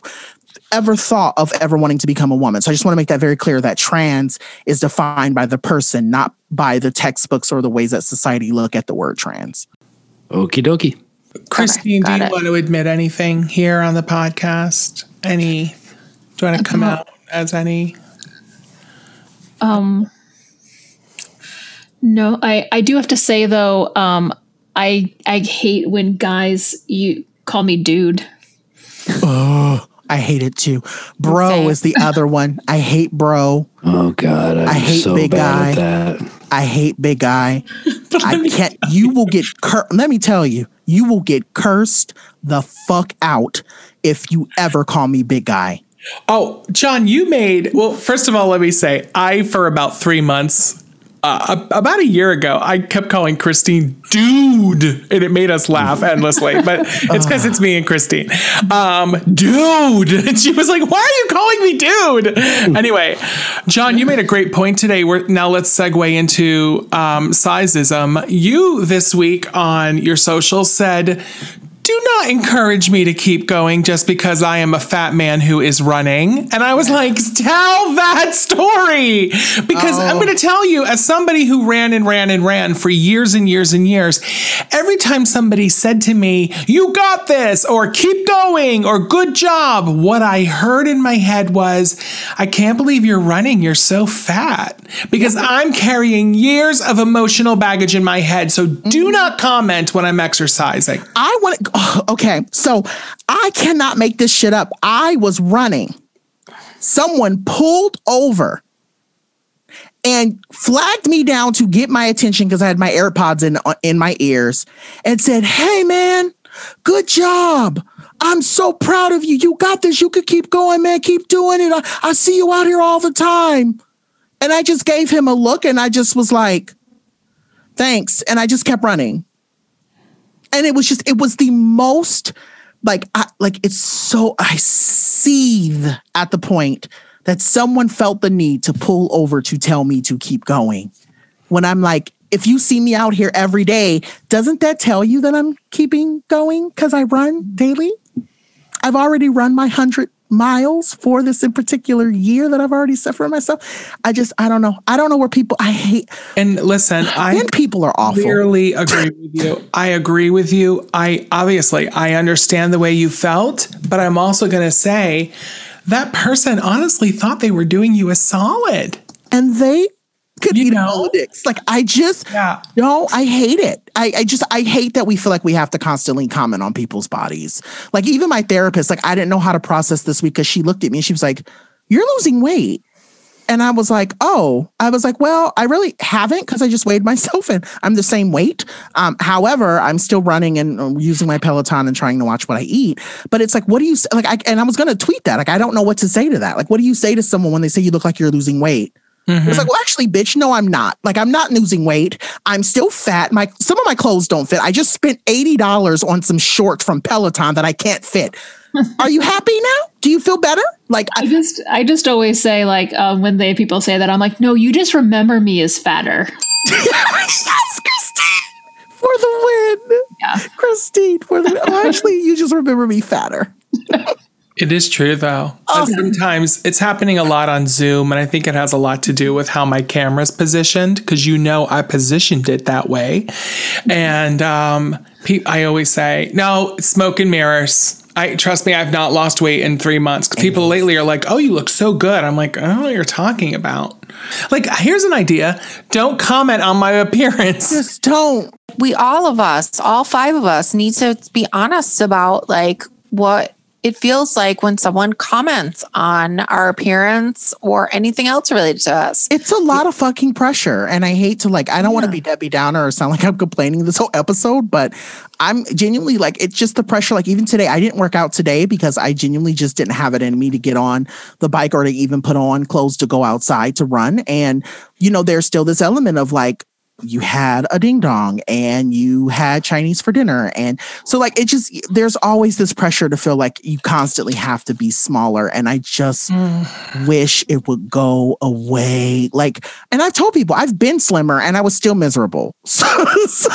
ever thought of ever wanting to become a woman. So I just want to make that very clear that trans is defined by the person, not by the textbooks or the ways that society look at the word trans. Okie dokie. Christine, do you it. want to admit anything here on the podcast? Any, do you want to come out as any? Um, no, I, I do have to say though, um, I I hate when guys you call me dude. Oh, I hate it too. Bro Same. is the other one. I hate bro. Oh God, I'm I hate so big bad at. I hate big guy. (laughs) I can't. You will get. Cur- Let me tell you, you will get cursed the fuck out if you ever call me big guy. Oh, John, you made, well, first of all, let me say, I, for about three months, uh, about a year ago, I kept calling Christine dude, and it made us laugh endlessly. But (laughs) it's because it's me and Christine. Um, dude. (laughs) And she was like, Why are you calling me dude? Anyway, John, you made a great point today. We're, now let's segue into um, sizeism. You this week on your social said, do not encourage me to keep going just because I am a fat man who is running. And I was like, tell that story. Because I'm oh. going to tell you, as somebody who ran and ran and ran for years and years and years, every time somebody said to me, you got this, or keep going, or good job, what I heard in my head was, I can't believe you're running. You're so fat. Because I'm carrying years of emotional baggage in my head. So do mm-hmm. not comment when I'm exercising. I want to. (sighs) Okay, so I cannot make this shit up. I was running someone pulled over and flagged me down to get my attention because I had my AirPods in uh, in my ears and said, "Hey man, good job. I'm so proud of you. You got this. You could keep going, man. Keep doing it. I, I see you out here all the time." And I just gave him a look and I just was like, "Thanks." And I just kept running. And it was just it was the most like I, like it's so I seethe at the point that someone felt the need to pull over to tell me to keep going. When I'm like, if you see me out here every day, doesn't that tell you that I'm keeping going because I run daily? I've already run my 100 miles for this in particular year that I've already set for myself. I just, I don't know. I don't know where people, I hate. And listen, (sighs) I And people are awful. clearly (laughs) agree with you. I agree with you. I obviously I understand the way you felt, but I'm also going to say that person honestly thought they were doing you a solid. and they could You eat know? politics. Like I just Yeah. no, I hate it. I, I just I hate that we feel like we have to constantly comment on people's bodies. Like even my therapist, like I didn't know how to process this week because she looked at me and she was like, You're losing weight. And I was like, oh, I was like, well, I really haven't because I just weighed (laughs) myself and I'm the same weight. Um, however, I'm still running and uh, using my Peloton and trying to watch what I eat. But it's like, what do you like? I, and I was going to tweet that. Like, I don't know what to say to that. Like, what do you say to someone when they say you look like you're losing weight? It's like, well, actually, bitch, no, I'm not. Like, I'm not losing weight. I'm still fat. My some of my clothes don't fit. I just spent eighty dollars on some shorts from Peloton that I can't fit. (laughs) Are you happy now? Do you feel better? Like, I I, just, I just always say like um, when they people say that I'm like, no, you just remember me as fatter. (laughs) (laughs) yes, Christine for the win. Yeah. Christine for the. Oh, actually, you just remember me fatter. It is true though. And sometimes it's happening a lot on Zoom, and I think it has a lot to do with how my camera's positioned because you know I positioned it that way. And um, pe- I always say, no, smoke and mirrors. I trust me, I've not lost weight in three months. People lately are like, "Oh, you look so good." I'm like, I don't know what you're talking about. Like, here's an idea: don't comment on my (laughs) appearance. Just don't. we all of us, all five of us, need to be honest about like what it feels like when someone comments on our appearance or anything else related to us. It's a lot of fucking pressure. And I hate to like, I don't want to be Debbie Downer or sound like I'm complaining this whole episode, but I'm genuinely like, it's just the pressure. Like, even today, I didn't work out today because I genuinely just didn't have it in me to get on the bike or to even put on clothes to go outside to run. And, you know, there's still this element of like, you had a ding dong and you had Chinese for dinner. And so, like, it just, there's always this pressure to feel like you constantly have to be smaller. And I just wish it would go away. Like, and I've told people I've been slimmer and I was still miserable. (laughs) So, so,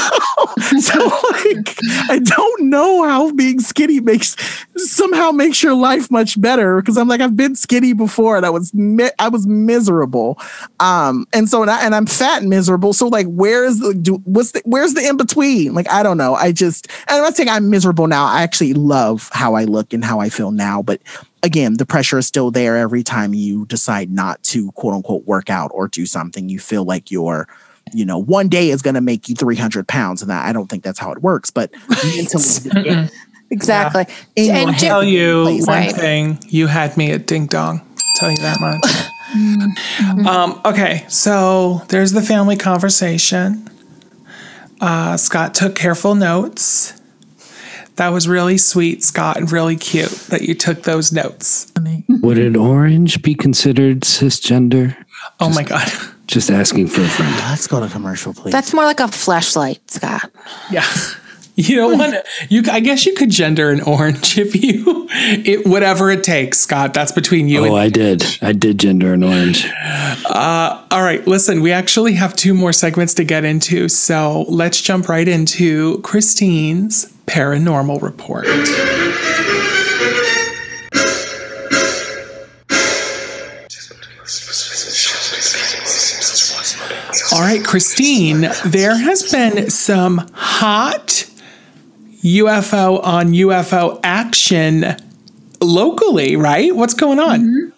so like, I don't know how being skinny makes somehow makes your life much better because I'm like, I've been skinny before and I was, mi- I was miserable. Um, and so, and, I, and I'm fat and miserable. So, like, where is the, do, what's the, where's the in between? Like, I don't know. I just, and I'm not saying I'm miserable now. I actually love how I look and how I feel now, but again, the pressure is still there every time you decide not to quote unquote work out or do something. You feel like you're, you know, one day is going to make you 300 pounds. And that, I don't think that's how it works, but (laughs) mentally, yeah, Exactly. in your And head, Jim- Tell you Please. one Right. thing: you had me at ding dong. Tell you that much. Um, okay, so there's the family conversation. Uh, Scott took careful notes. That was really sweet, Scott, and really cute that you took those notes. Would an orange be considered cisgender? Oh my god, Just asking for a friend. Let's go to commercial, please. That's more like a flashlight, Scott. yeah. You don't want to. You, I guess you could gender an orange if you, (laughs) it whatever it takes, Scott. That's between you oh, and Oh, I did. I did gender an orange. Uh, all right, listen, we actually have two more segments to get into, so let's jump right into Christine's paranormal report. All right, Christine, there has been some hot UFO on UFO action locally, right? What's going on?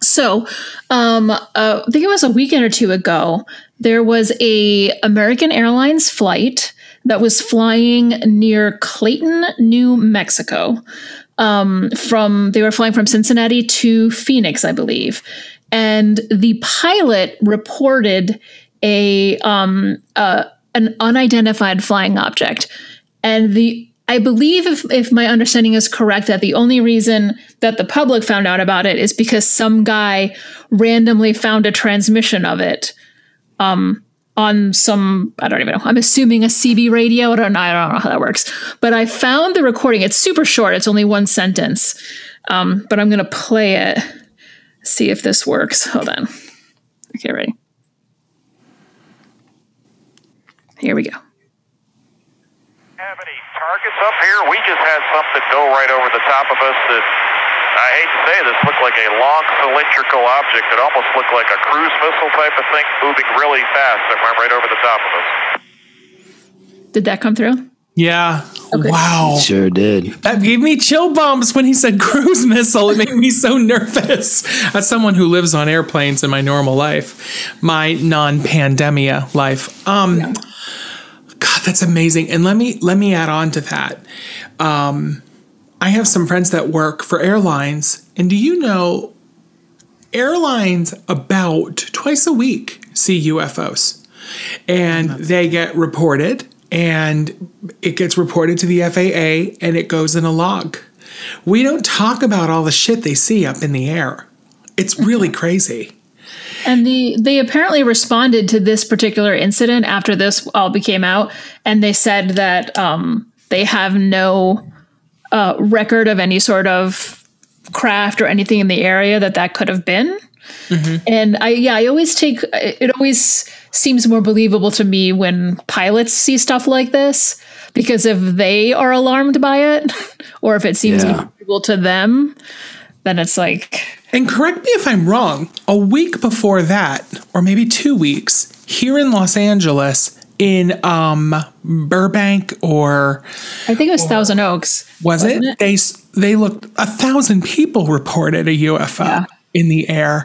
So, um, uh, I think it was a weekend or two ago. There was a American Airlines flight that was flying near Clayton, New Mexico. um, from they were flying from Cincinnati to Phoenix, I believe, and the pilot reported a um, uh, an unidentified flying object, and the I believe if, if my understanding is correct that the only reason that the public found out about it is because some guy randomly found a transmission of it um, on some I don't even know. I'm assuming a CB radio. I don't know. I don't know how that works. But I found the recording. It's super short. It's only one sentence. Um, but I'm gonna play it. See if this works. Hold on. Okay, ready. Here we go. Targets up here. We just had something go right over the top of us that I hate to say this looked like a long cylindrical object that almost looked like a cruise missile type of thing moving really fast that went right over the top of us. Did that come through? Yeah. Okay. Wow. Sure did. That gave me chill bumps when he said cruise (laughs) missile. It made me so nervous. As someone who lives on airplanes in my normal life, my non-pandemia life. Um God, that's amazing. And let me let me add on to that. Um I have some friends that work for airlines, and do you know airlines about twice a week see UFOs. And they get reported and it gets reported to the FAA and it goes in a log. We don't talk about all the shit they see up in the air. It's really (laughs) crazy. And the they apparently responded to this particular incident after this all became out, and they said that um, they have no uh, record of any sort of craft or anything in the area that that could have been. And I yeah, I always take it always seems more believable to me when pilots see stuff like this because if they are alarmed by it (laughs) or if it seems Yeah. believable to them, then it's like And correct me if I'm wrong, a week before that, or maybe two weeks, here in Los Angeles, in um, Burbank or I think it was Thousand Oaks. was wasn't it? They they looked a thousand people reported a UFO Yeah. in the air,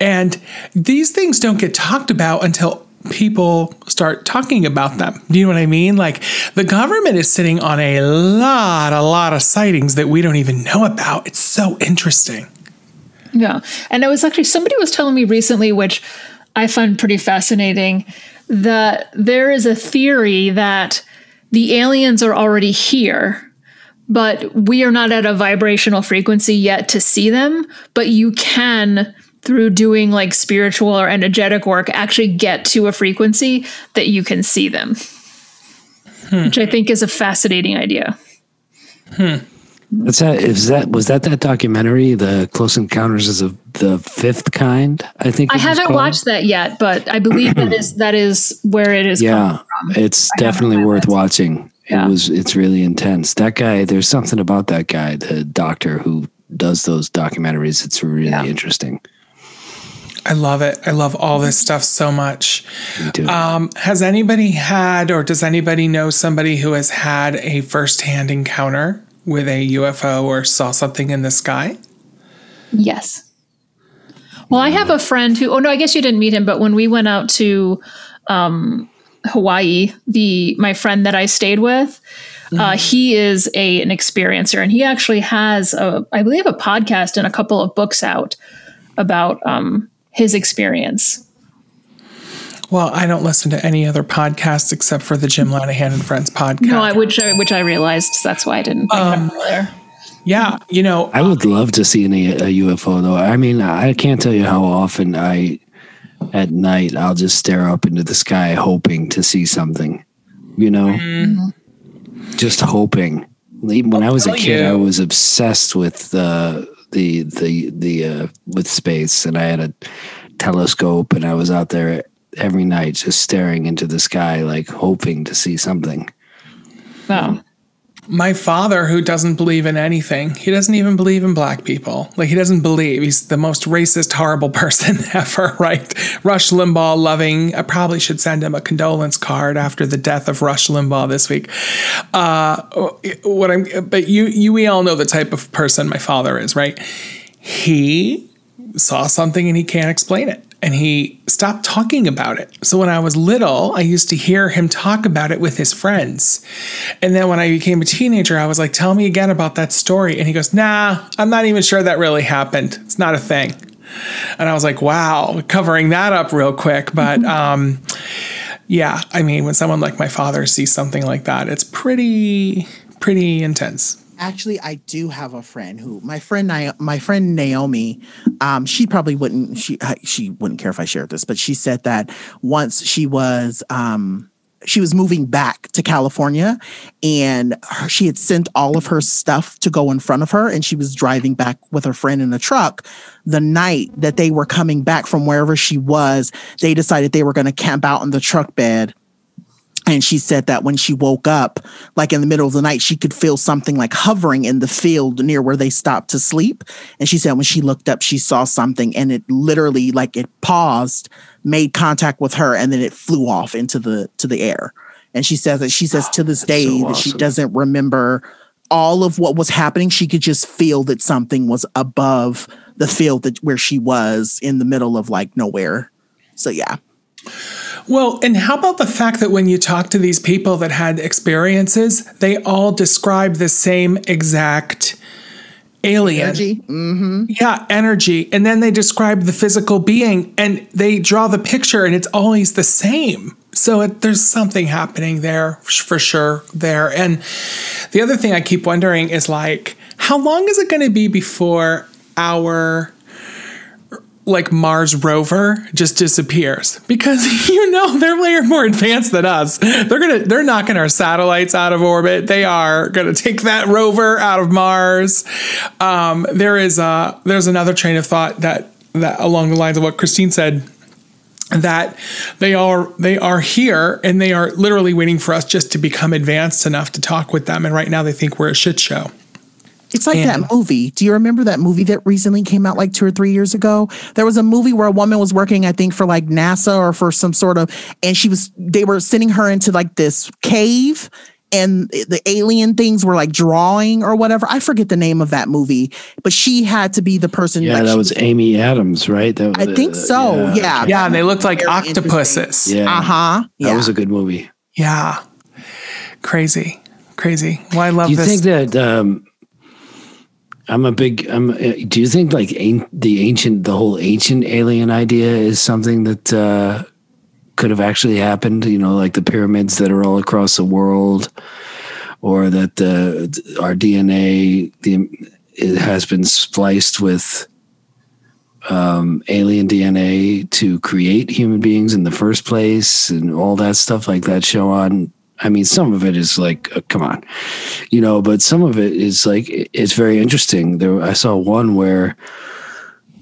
and these things don't get talked about until people start talking about them. Do you know what I mean? Like the government is sitting on a lot, a lot of sightings that we don't even know about. It's so interesting. Yeah. And it was actually somebody was telling me recently, which I find pretty fascinating, that there is a theory that the aliens are already here, but we are not at a vibrational frequency yet to see them. But you can, through doing like spiritual or energetic work, actually get to a frequency that you can see them, hmm. which I think is a fascinating idea. Hmm. What's that? Is that was that that documentary, The Close Encounters is of the Fifth Kind? I think I haven't watched that yet, but I believe that is that is where it is. coming Yeah, it's definitely worth it. watching. Yeah. It was. It's really intense. That guy. There's something about that guy, the doctor who does those documentaries. It's really Yeah. interesting. I love it. I love all this stuff so much. Um, has anybody had, or does anybody know somebody who has had a firsthand encounter with a UFO or saw something in the sky? Yes. Well, I have a friend who. Oh no, I guess you didn't meet him, but when we went out to um, Hawaii, the my friend that I stayed with, uh, he is a an experiencer, and he actually has a, I believe, a podcast and a couple of books out about um, his experience. Well, I don't listen to any other podcasts except for the Jim Lanahan and Friends podcast. No, I, which I, which I realized. So that's why I didn't bring it up earlier. yeah, you know, I would love to see any, a UFO though. I mean, I can't tell you how often I, at night, I'll just stare up into the sky hoping to see something. You know, just hoping. Even when I was a kid, you. I was obsessed with uh, the the the uh, with space, and I had a telescope, and I was out there every night just staring into the sky, like hoping to see something. Wow. my father, who doesn't believe in anything, he doesn't even believe in black people. Like, he doesn't believe. He's the most racist, horrible (laughs) person ever, right? Rush Limbaugh loving. I probably should send him a condolence card after the death of Rush Limbaugh this week. Uh, what I'm, but you, you, we all know the type of person my father is, right? He saw something and he can't explain it. And he stopped talking about it. So when I was little, I used to hear him talk about it with his friends. And then when I became a teenager, I was like, tell me again about that story. And he goes, nah, I'm not even sure that really happened. It's not a thing. And I was like, wow, covering that up real quick. But (laughs) um, yeah, I mean, when someone like my father sees something like that, it's pretty, pretty intense. Actually, I do have a friend who my friend my friend Naomi. Um, she probably wouldn't she she wouldn't care if I shared this, but she said that once she was um she was moving back to California and her, she had sent all of her stuff to go in front of her and she was driving back with her friend in a truck the night that they were coming back from wherever she was they decided they were going to camp out in the truck bed and she said that when she woke up, like in the middle of the night, she could feel something like hovering in the field near where they stopped to sleep. And she said when she looked up, she saw something and it literally like it paused, made contact with her, and then it flew off into the to the air. And she says that she says to this (sighs) day so that she doesn't remember all of what was happening. She could just feel that something was above the field that where she was in the middle of like nowhere. So yeah. Well, and how about the fact that when you talk to these people that had experiences, they all describe the same exact alien. Energy. Mm-hmm. Yeah, energy. And then they describe the physical being and they draw the picture and it's always the same. So it, there's something happening there for sure there. And the other thing I keep wondering is like, how long is it going to be before our like Mars rover just disappears because (laughs) you know they're way more advanced than us. They're gonna they're knocking our satellites out of orbit. They are gonna take that rover out of Mars. Um, there is a there's another train of thought that that along the lines of what Christine said that they are they are here and they are literally waiting for us just to become advanced enough to talk with them and right now they think we're a shit show It's like And- that movie. Do you remember that movie that recently came out like two or three years ago? There was a movie where a woman was working, I think, for like NASA or for some sort of, and she was, they were sending her into like this cave and the alien things were like drawing or whatever. I forget the name of that movie, but she had to be the person. Yeah, like, that she was Amy Adams, right? That, I think so, yeah. yeah and they looked like Very octopuses Yeah. Uh huh. That was a good movie. Yeah. Crazy. Crazy. Well, I love Do you this. think that um, I'm a big? I'm. Uh, do you think like the ancient, the whole ancient alien idea is something that uh, could have actually happened? You know, like the pyramids that are all across the world, or that the our DNA the it has been spliced with um, alien DNA to create human beings in the first place, and all that stuff like that show on. I mean, some of it is like, uh, come on, you know, but some of it is like it's very interesting. There, I saw one where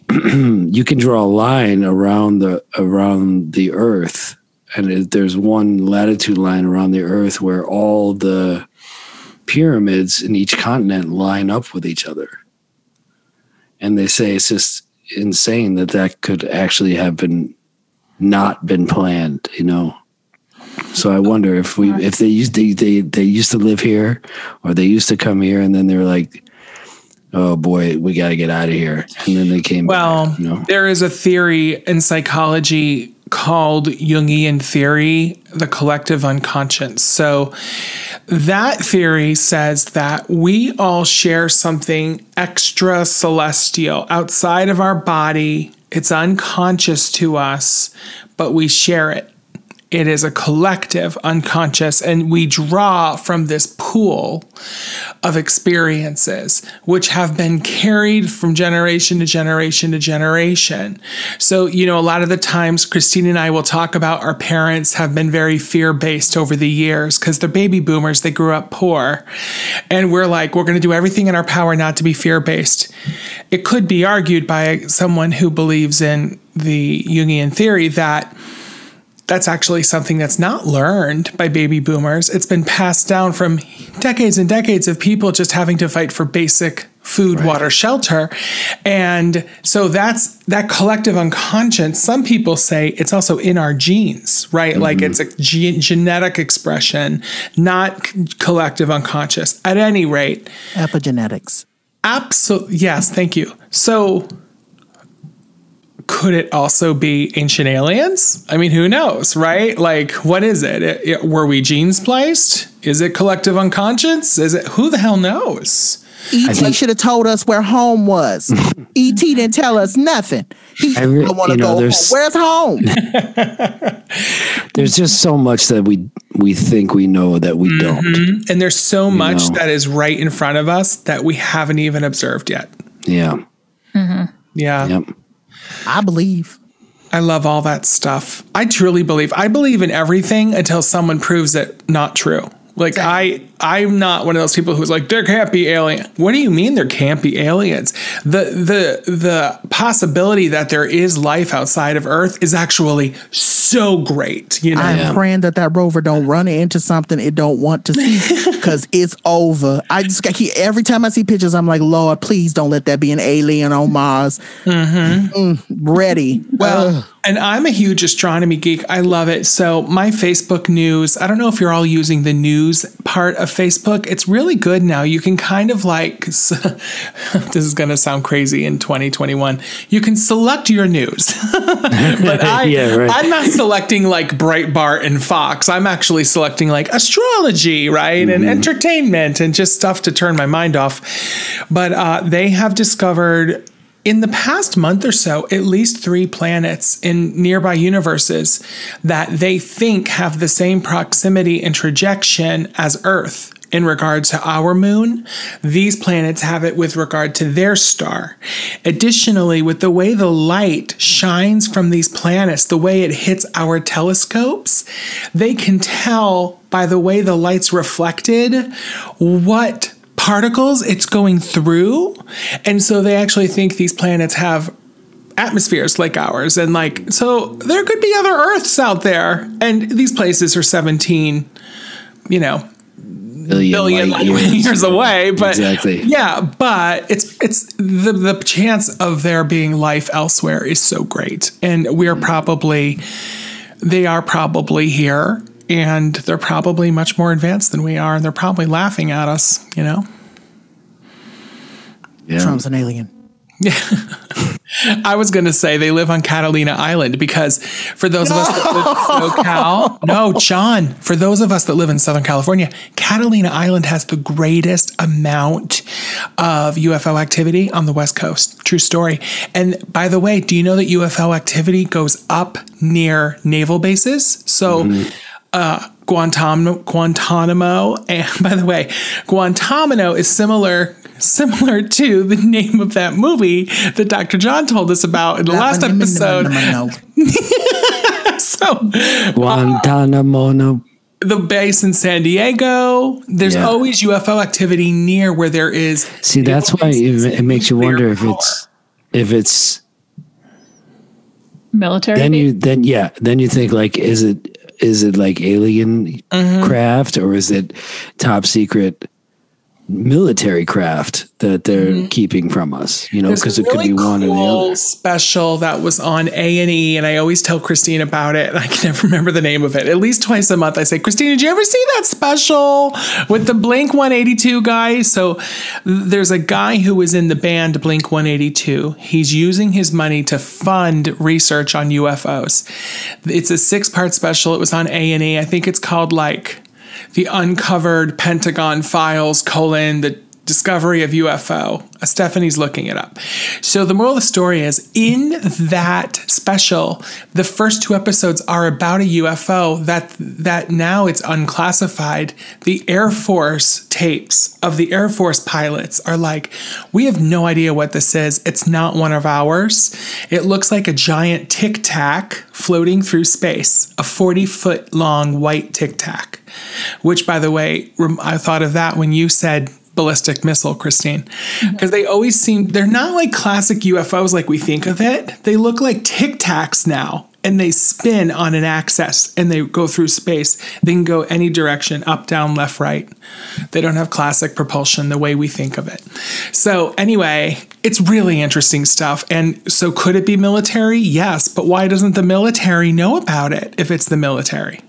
(clears throat) you can draw a line around the around the Earth, and it, there's one latitude line around the Earth where all the pyramids in each continent line up with each other, and they say it's just insane that that could actually have been not been planned, you know. So I wonder if we if they used they, they they used to live here or they used to come here and then they were like, oh boy, we got to get out of here, and then they came. well, back, you know. there is a theory in psychology called Jungian theory, the collective unconscious. So that theory says that we all share something extra celestial outside of our body. It's unconscious to us, but we share it. It is a collective unconscious, and we draw from this pool of experiences which have been carried from generation to generation to generation. So, you know, a lot of the times Christine and I will talk about our parents have been very fear based over the years because they're baby boomers, they grew up poor. And we're like, we're going to do everything in our power not to be fear based. It could be argued by someone who believes in the Jungian theory that that's actually something that's not learned by baby boomers. It's been passed down from decades and decades of people just having to fight for basic food, water, shelter. And so that's that collective unconscious. Some people say it's also in our genes, right? Mm-hmm. Like it's a ge- genetic expression, not c- collective unconscious. At any rate, Epigenetics. Absolutely. Yes. Thank you. So could it also be ancient aliens? I mean, who knows, right? Like, what is it? It- it- were we genes placed? Is it collective unconscious? Is it who the hell knows? ET think- should have told us where home was. (laughs) ET didn't tell us nothing. He I re- don't want to you know, go home. Where's home? (laughs) There's just so much that we we think we know that we mm-hmm. don't. And there's so much know. that is right in front of us that we haven't even observed yet. Yeah. Mm-hmm. Yeah. Yep. I believe. I love all that stuff. I truly believe. I believe in everything until someone proves it not true. Like I I'm not one of those people who's like there can't be alien. What do you mean there can't be aliens? The the the possibility that there is life outside of Earth is actually so great, you know. I'm Yeah. praying that that rover don't run into something it don't want to see (laughs) because it's over. I just got he, every time I see pictures, I'm like, Lord, please don't let that be an alien on Mars. Mm, ready. Well, Ugh. and I'm a huge astronomy geek. I love it. So, my Facebook news, I don't know if you're all using the news part of Facebook. It's really good now. You can kind of like, (laughs) this is going to sound crazy in 2021. You can select your news. (laughs) but (laughs) I, Yeah, right. I'm not selecting like Breitbart and Fox. I'm actually selecting like astrology, right? And entertainment and just stuff to turn my mind off. But uh, they have discovered in the past month or so, at least three planets in nearby universes that they think have the same proximity and trajection as Earth in regard to our moon. These planets have it with regard to their star. Additionally, with the way the light shines from these planets, the way it hits our telescopes, they can tell by the way the light's reflected what particles it's going through. And so they actually think these planets have atmospheres like ours. And like, so there could be other Earths out there. And these places are 17, you know, Billion, billion light light (laughs) years away. But Exactly. yeah, but it's it's the the chance of there being life elsewhere is so great. And we're probably they are probably here and they're probably much more advanced than we are, and they're probably laughing at us, you know? Yeah. Trump's an alien. (laughs) I was going to say they live on Catalina Island because for those of us that live in SoCal, no, John, for those of us that live in Southern California, Catalina Island has the greatest amount of UFO activity on the West Coast. True story. And by the way, do you know that UFO activity goes up near naval bases? So, mm-hmm. Uh, Guantanamo, Guantanamo, and (laughs) by the way, Guantanamo is similar similar to the name of that movie that Dr. John told us about in the last episode. (laughs) So, Guantanamo. No. the base in San Diego, there's Yeah. always UFO activity near where there is. See, that's why it, it makes you wonder if it's if it's Military. then you then yeah then you think like is it is it like alien mm-hmm. craft or is it top secret military craft that they're mm-hmm. keeping from us you know because it could really be one or the other special that was on A and E, and I always tell Christine about it. and I can never (laughs) remember the name of it. At least twice a month, I say, "Christine, did you ever see that special with the Blink 182 guy?" So there's a guy who was in the band Blink 182. He's using his money to fund research on UFOs. It's a six part special. It was on A and E. I think it's called like the uncovered Pentagon files colon the discovery of UFO. Uh, Stephanie's looking it up. So the moral of the story is in that special, the first two episodes are about a UFO that that now it's unclassified. The Air Force tapes of the Air Force pilots are like, we have no idea what this is. It's not one of ours. It looks like a giant tic tac floating through space, a 40 foot long white tic tac, which by the way, I thought of that when you said ballistic missile, Christine, mm-hmm. because they always seem, they're not like classic UFOs like we think of it. They look like tic tacs now. And they spin on an axis and they go through space. They can go any direction up, down, left, right. They don't have classic propulsion the way we think of it. So, anyway, it's really interesting stuff. And so, could it be military? Yes. But why doesn't the military know about it if it's the military?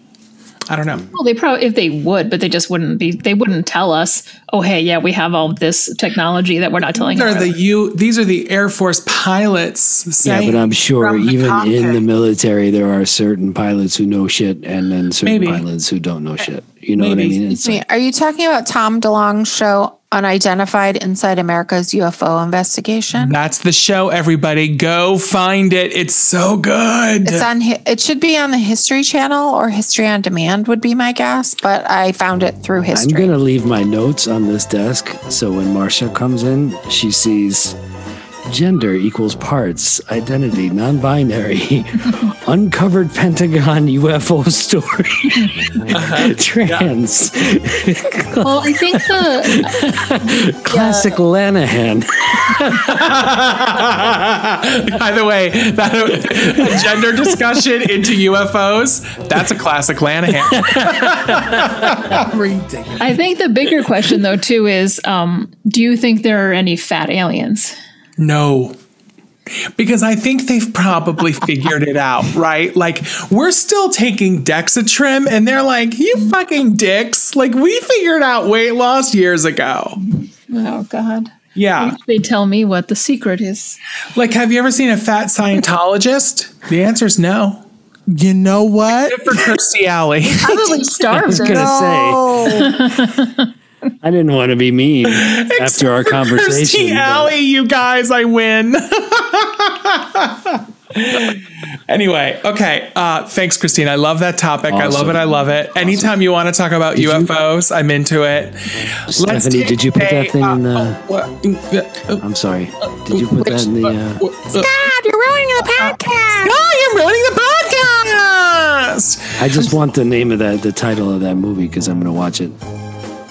I don't know. Well, they probably if they would, but they just wouldn't be. They wouldn't tell us. Oh, hey, yeah, we have all this technology that we're not telling These you. are the about." U. These are the Air Force pilots. Yeah, but I'm sure from the even in the military, there are certain pilots who know shit, and then certain Maybe. pilots who don't know shit. You know what I mean? It's like, Are you talking about Tom DeLonge's show Unidentified Inside America's UFO Investigation? That's the show. Everybody, go find it. It's so good. It's on. It should be on the History Channel or History on Demand would be my guess, but I found it through History. I'm gonna leave my notes on this desk, so when Marcia comes in, she sees gender equals parts, identity, non-binary, (laughs) uncovered Pentagon UFO story, (laughs) trans, (laughs) well, I think the classic Lanahan. By the way, that a gender discussion into UFOs, that's a classic Lanahan. Ridiculous. I think the bigger question though too is, um, do you think there are any fat aliens? No. Because I think they've probably (laughs) figured it out, right? Like, we're still taking Dexatrim, and they're like, you fucking dicks. Like, we figured out weight loss years ago. Oh God. Yeah. They tell me what the secret is. Like, have you ever seen a fat Scientologist? The answer is no. You know what? For Kirstie Alley. Probably (laughs) I was like, (laughs) starved. gonna say. (laughs) I didn't want to be mean after our conversation. Kirstie Alley, you guys, I win. (laughs) anyway, okay. Uh, thanks, Christine. I love that topic. I love it. I love it. Anytime you want to talk about you- UFOs, I'm into it. Let's Stephanie, take did you put a, that thing in uh, the? uh, I'm sorry. Did you put that in the? Uh, uh, God, you're ruining the podcast. Oh, you're ruining the podcast. I just want the name of that, the title of that movie, because I'm going to watch it.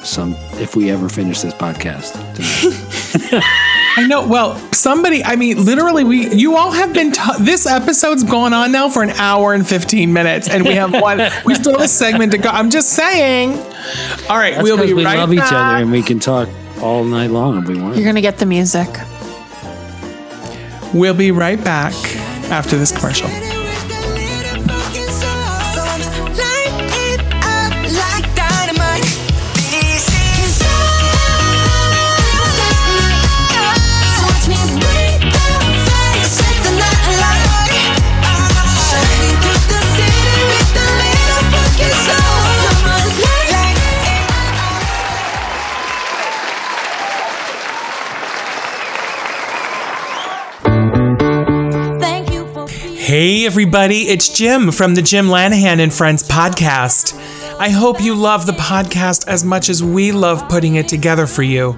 Some if we ever finish this podcast. tonight. (laughs) I know. Well, somebody. I mean, literally, we. You all have been. T- this episode's going on now for an hour and fifteen minutes, and we have one. we still have a segment to go. I'm just saying. All right, That's we'll be 'cause we right love back. each other and we can talk all night long if we want. You're gonna get the music. We'll be right back after this commercial. Hey, everybody, it's Jim from the Jim Lanahan and Friends podcast. I hope you love the podcast as much as we love putting it together for you.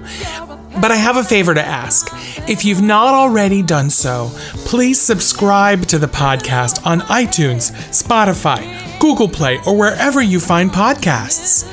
But I have a favor to ask. If you've not already done so, please subscribe to the podcast on iTunes, Spotify, Google Play, or wherever you find podcasts.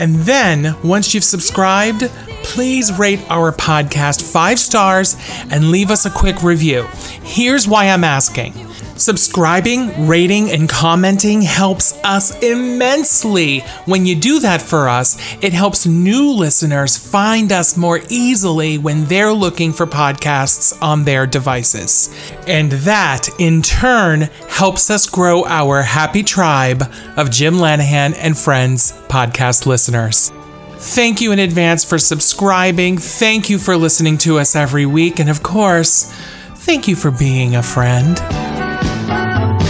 And then, once you've subscribed, please rate our podcast five stars and leave us a quick review. Here's why I'm asking. Subscribing, rating, and commenting helps us immensely. When you do that for us, it helps new listeners find us more easily when they're looking for podcasts on their devices. And that, in turn, helps us grow our happy tribe of Jim Lanahan and Friends podcast listeners. Thank you in advance for subscribing. Thank you for listening to us every week. And of course, thank you for being a friend. Shining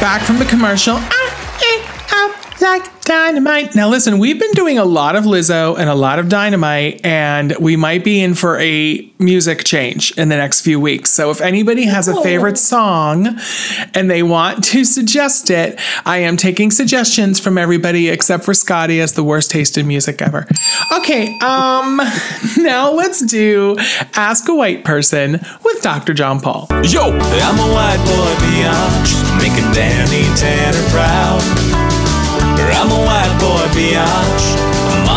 back from the commercial. Ah, eh, ah, like dynamite. Now, listen, we've been doing a lot of Lizzo and a lot of dynamite, and we might be in for a music change in the next few weeks. So, if anybody has a favorite song and they want to suggest it, I am taking suggestions from everybody except for Scotty as the worst taste in music ever. Okay, um, (laughs) now let's do Ask a White Person with Dr. John Paul. Yo, I'm a white boy beyond making Danny Tanner proud. I'm a white boy beyond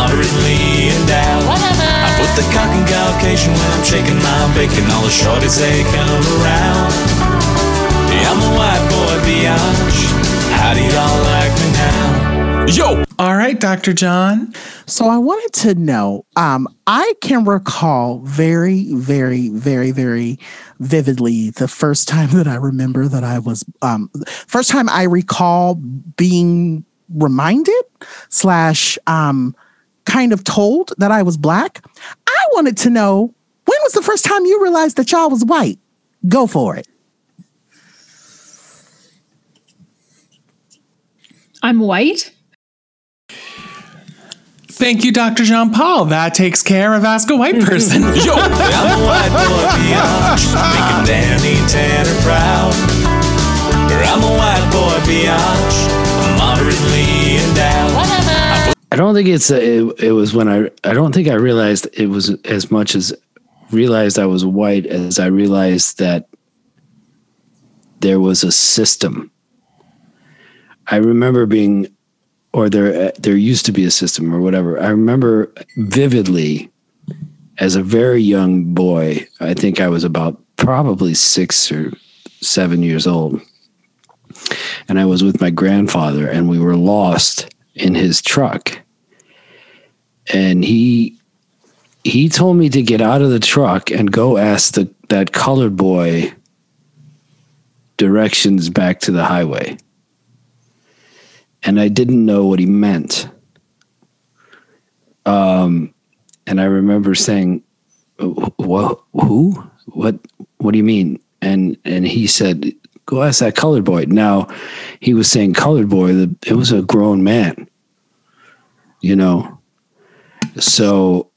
moderately endowed. I put the cock in Caucasian when I'm shaking my bacon. All the shorties they come around. Yeah, I'm a white boy beyond. How do y'all like? Yo. All right, Dr. John. So I wanted to know. Um, I can recall very, very, very, very vividly the first time that I remember that I was. Um, first time I recall being reminded slash um, kind of told that I was black. I wanted to know when was the first time you realized that y'all was white. Go for it. I'm white. Thank you, Dr. Jean Paul. That takes care of Ask a White (laughs) Person. Yo, I'm a white boy beyond making Danny Tanner proud. I'm a white boy beyond moderately endowed. I don't think it's a, it, it was when I I don't think I realized it was as much as realized I was white as I realized that there was a system. I remember being or there uh, there used to be a system or whatever. I remember vividly as a very young boy, I think I was about probably 6 or 7 years old. And I was with my grandfather and we were lost in his truck and he he told me to get out of the truck and go ask the that colored boy directions back to the highway and i didn't know what he meant. Um and i remember saying what who? What what do you mean? And and he said go ask that colored boy. Now he was saying colored boy the, it was a grown man you know? So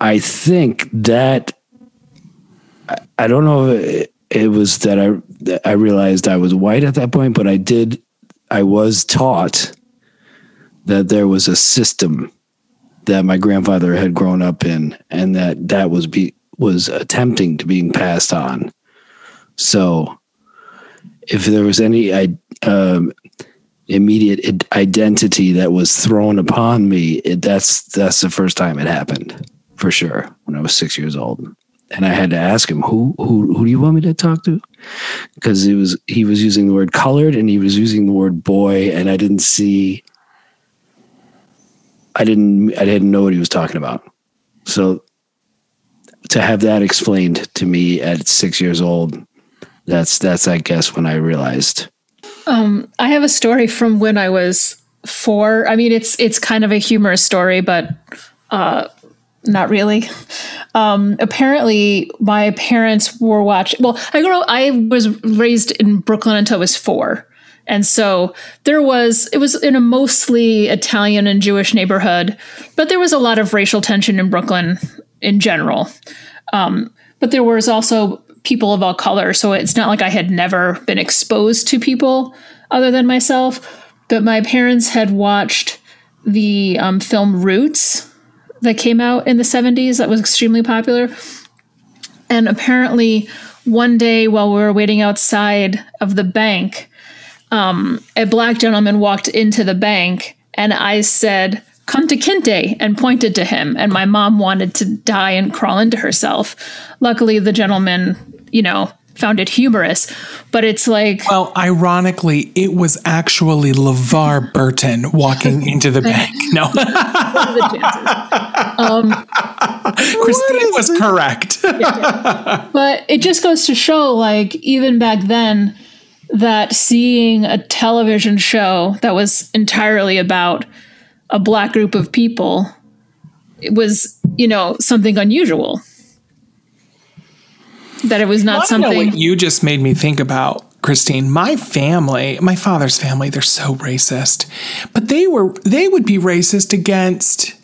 I think that I, I don't know if it, it was that I that I realized I was white at that point, but I did I was taught that there was a system that my grandfather had grown up in and that that was be was attempting to being passed on. So if there was any I um immediate id- identity that was thrown upon me it, that's that's the first time it happened for sure when i was six years old and i had to ask him who who who do you want me to talk to? Because it was he was using the word colored and he was using the word boy and i didn't see i didn't i didn't know what he was talking about. So to have that explained to me at six years old that's that's i guess when i realized. Um, I have a story from when I was four. I mean, it's it's kind of a humorous story, but uh, not really. Um, apparently, my parents were watching. Well, I grew. I was raised in Brooklyn until I was four, and so there was. It was in a mostly Italian and Jewish neighborhood, but there was a lot of racial tension in Brooklyn in general. Um, but there was also people of all color, so it's not like I had never been exposed to people other than myself. But my parents had watched the um, film Roots that came out in the 70s that was extremely popular. And apparently, one day while we were waiting outside of the bank, um, a black gentleman walked into the bank and I said, Kunta Kinte, and pointed to him. And my mom wanted to die and crawl into herself. Luckily, the gentleman, you know, found it humorous. But it's like, Well, ironically, it was actually LeVar Burton walking (laughs) into the bank. No, what are the chances? Um, Christine was correct. But it just goes to show, like, even back then, that seeing a television show that was entirely about a black group of people it was, you know, something unusual. That it was not I don't know something. what you just made me think about. Christine, my family, my father's family, they're so racist. But they were they would be racist against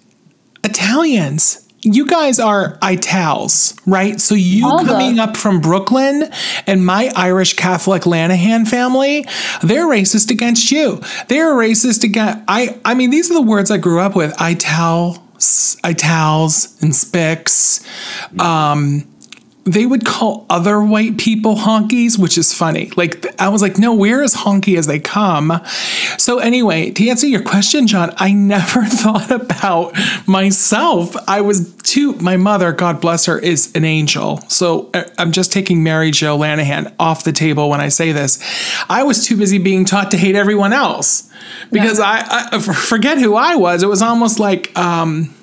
Italians. You guys are Itals, right? So you All the- coming up from Brooklyn and my Irish Catholic Lanahan family, they're racist against you. They're racist against I I mean these are the words I grew up with. Ital Itals and Spics. Um they would call other white people honkies, which is funny. Like I was like, no, we're as honky as they come. So anyway, to answer your question, John, I (laughs) never thought about myself. I was too. My mother, God bless her, is an angel. So uh, I'm just taking Mary Jo Lanahan off the table when I say this. I was too busy being taught to hate everyone else because I, I forget who I was. It was almost like. um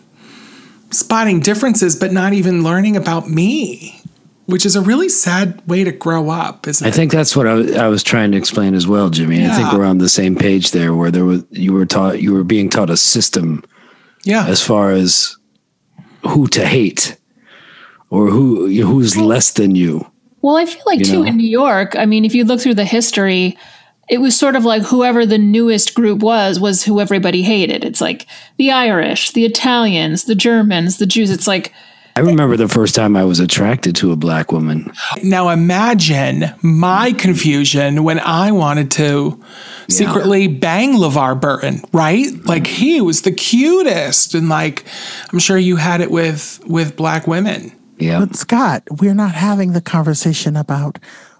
spotting differences but not even learning about me which is a really sad way to grow up isn't I it I think that's what I, was- I was trying to explain as well, Jimmy. I think we're on the same page there, where there was you were taught you were being taught a system yeah as far as who to hate or who who's less than you. Well, I feel like You too know? in New York. I mean, if you look through the history, it was sort of like whoever the newest group was was who everybody hated. It's like the Irish, the Italians, the Germans, the Jews. It's like I remember the first time I was attracted to a black woman. now imagine my confusion when i wanted to secretly bang levar burton right mm-hmm. like he was the cutest and like i'm sure you had it with with black women Yeah. But Scott, we're not having the conversation about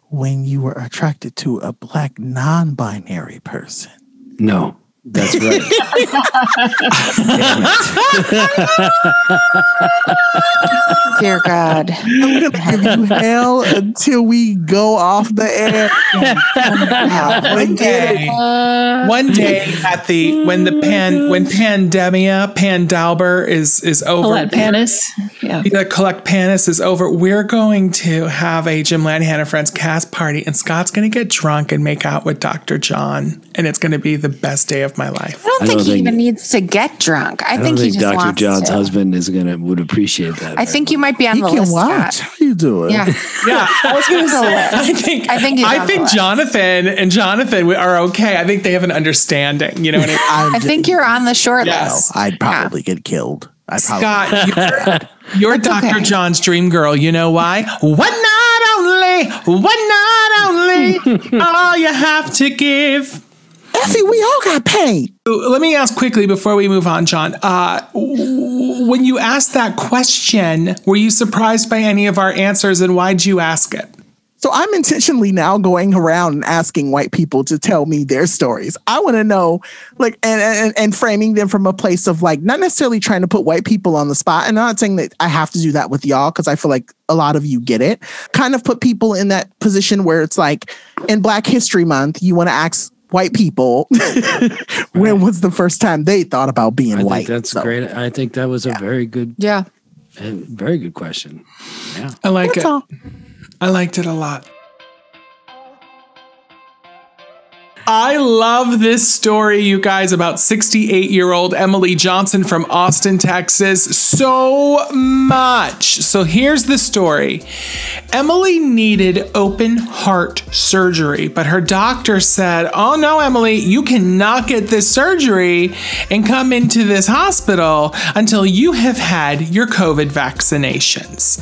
when you were attracted to a black non-binary person. No, that's right. (laughs) Dear God. I'm gonna give you hell until we go off the air. one day one day at the when the pan when pandemia pandalber is is over Colette Panis. Yeah. the collect panis is over we're going to have a jim lanahan and friends cast party and scott's going to get drunk and make out with dr john and it's going to be the best day of my life I don't I think don't he think- even needs to get drunk. I, I don't think he think just Dr. wants John's to. husband is gonna would appreciate that. I think you might be on He the can list. watch. Scott. How you doing? Yeah. (laughs) Yeah, I was going to say. I think I think I think. Jonathan and Jonathan are okay. I think they have an understanding. You know what I mean? (laughs) I'm just- think you're on the short Yes. list. Oh, I'd probably get killed. I'd probably Scott, you're, (laughs) you're Dr. okay. John's dream girl. You know why? One night only, one night only. all you have to give. Effie, we all got pain. Let me ask quickly before we move on, John. Uh, when you asked that question, were you surprised by any of our answers, and why'd you ask it? So I'm intentionally now going around and asking white people to tell me their stories. I want to know, like, and, and and framing them from a place of like not necessarily trying to put white people on the spot. And I'm not saying that I have to do that with y'all because I feel like a lot of you get it. Kind of put people in that position where it's like in Black History Month, you want to ask white people (laughs) (laughs) when was the first time they thought about being I white. think that's So, great. I think that was a very good, Yeah. a very good question. Yeah. I like That's it. all. I liked it a lot. I love this story, you guys, about 68 year old Emily Johnson from Austin, Texas, so much. So here's the story Emily needed open heart surgery, but her doctor said, Oh no, Emily, you cannot get this surgery and come into this hospital until you have had your COVID vaccinations.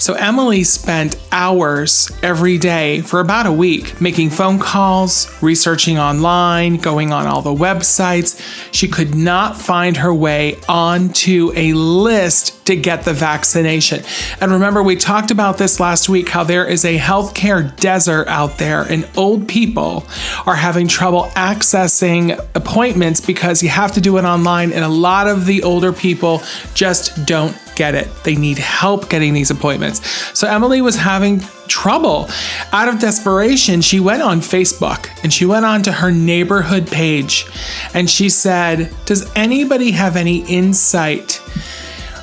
So Emily spent hours every day for about a week making phone calls, researching online, going on all the websites. She could not find her way onto a list to get the vaccination. And remember, we talked about this last week how there is a healthcare desert out there, and old people are having trouble accessing appointments because you have to do it online, and a lot of the older people just don't get it. They need help getting these appointments. So Emily was having trouble. Out of desperation, she went on Facebook and she went on to her neighborhood page and she said, Does anybody have any insight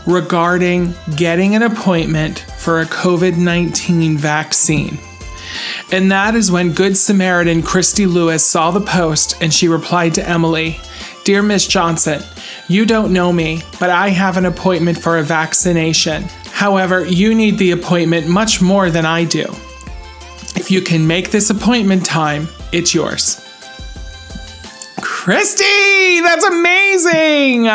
regarding getting an appointment for a COVID 19 vaccine? And that is when Good Samaritan Christy Lewis saw the post and she replied to Emily Dear Miss Johnson, you don't know me, but I have an appointment for a vaccination. However, you need the appointment much more than I do. If you can make this appointment time, it's yours. Christy, that's amazing.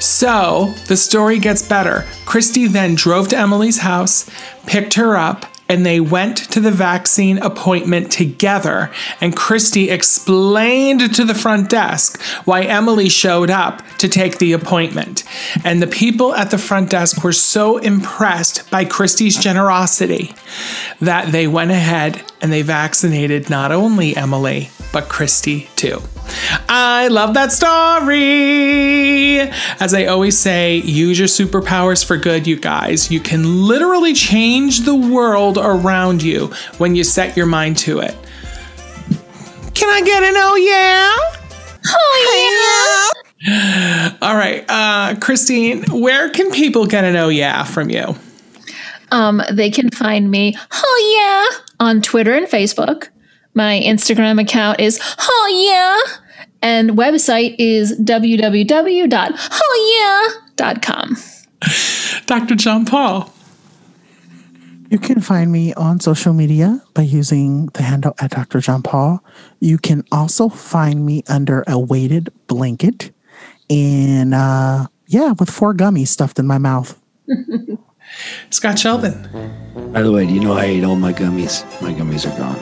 So the story gets better. Christy then drove to Emily's house, picked her up, and they went to the vaccine appointment together. And Christy explained to the front desk why Emily showed up to take the appointment. And the people at the front desk were so impressed by Christy's generosity that they went ahead and they vaccinated not only Emily, but Christy too. I love that story. As I always say, use your superpowers for good, you guys. You can literally change the world around you when you set your mind to it. Can I get an oh yeah? Oh yeah. All right, uh, Christine, where can people get an oh yeah from you? Um, they can find me, oh yeah, on Twitter and Facebook. My Instagram account is oh yeah, and website is www.ohyeah.com. Dr. John Paul. You can find me on social media by using the handle at Dr. John Paul. You can also find me under a weighted blanket and uh yeah, with four gummies stuffed in my mouth. Scott Sheldon. By the way, do you know I ate all my gummies? My gummies are gone.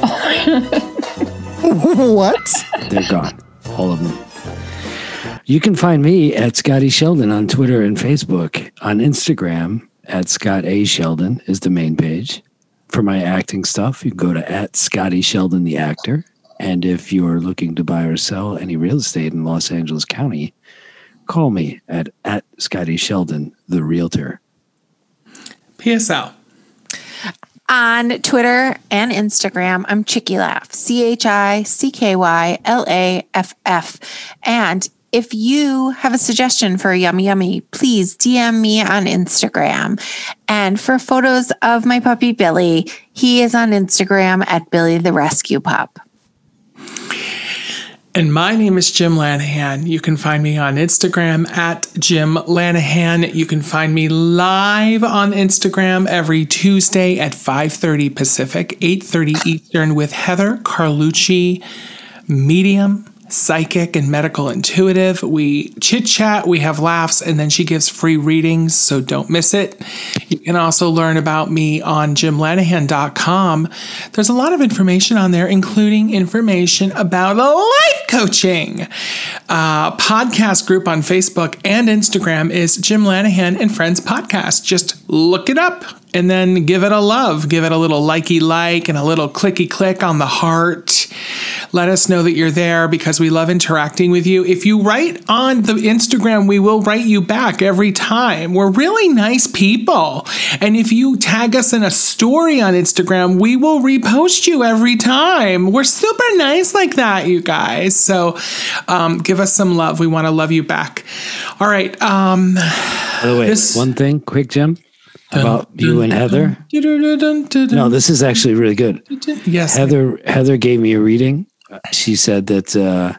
(laughs) what? They're gone. All of them. You can find me at Scotty Sheldon on Twitter and Facebook. On Instagram, at Scott A. Sheldon is the main page. For my acting stuff, you can go to at Scotty Sheldon the actor. And if you're looking to buy or sell any real estate in Los Angeles County, call me at at Scotty Sheldon the realtor. PSL. On Twitter and Instagram, I'm Chicky Laff, C H I C K Y L A F F. And if you have a suggestion for yummy yummy, please DM me on Instagram. And for photos of my puppy Billy, he is on Instagram at Billy the Rescue Pup. And my name is Jim Lanahan. You can find me on Instagram at Jim Lanahan. You can find me live on Instagram every Tuesday at 5:30 Pacific, 8:30 Eastern with Heather Carlucci, medium, psychic, and medical intuitive. We chit chat, we have laughs, and then she gives free readings, so don't miss it. You can also learn about me on jimlanahan.com. There's a lot of information on there, including information about life coaching. Uh, podcast group on Facebook and Instagram is Jim Lanahan and Friends Podcast. Just look it up and then give it a love. Give it a little likey like and a little clicky click on the heart. Let us know that you're there because we love interacting with you. If you write on the Instagram, we will write you back every time. We're really nice people. And if you tag us in a story on Instagram, we will repost you every time. We're super nice like that, you guys. So um, give us some love. We want to love you back. All right. Um, By the way, This- one thing, quick, Jim, about you and Heather. No, this is actually really good. Yes. Heather Heather gave me a reading. She said that uh,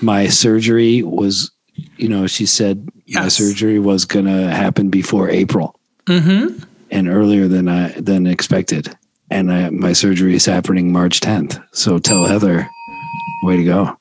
my surgery was, you know, she said my surgery was going to happen before April Mm-hmm. and earlier than I than expected. And I, my surgery is happening March 10th. So tell Heather, way to go.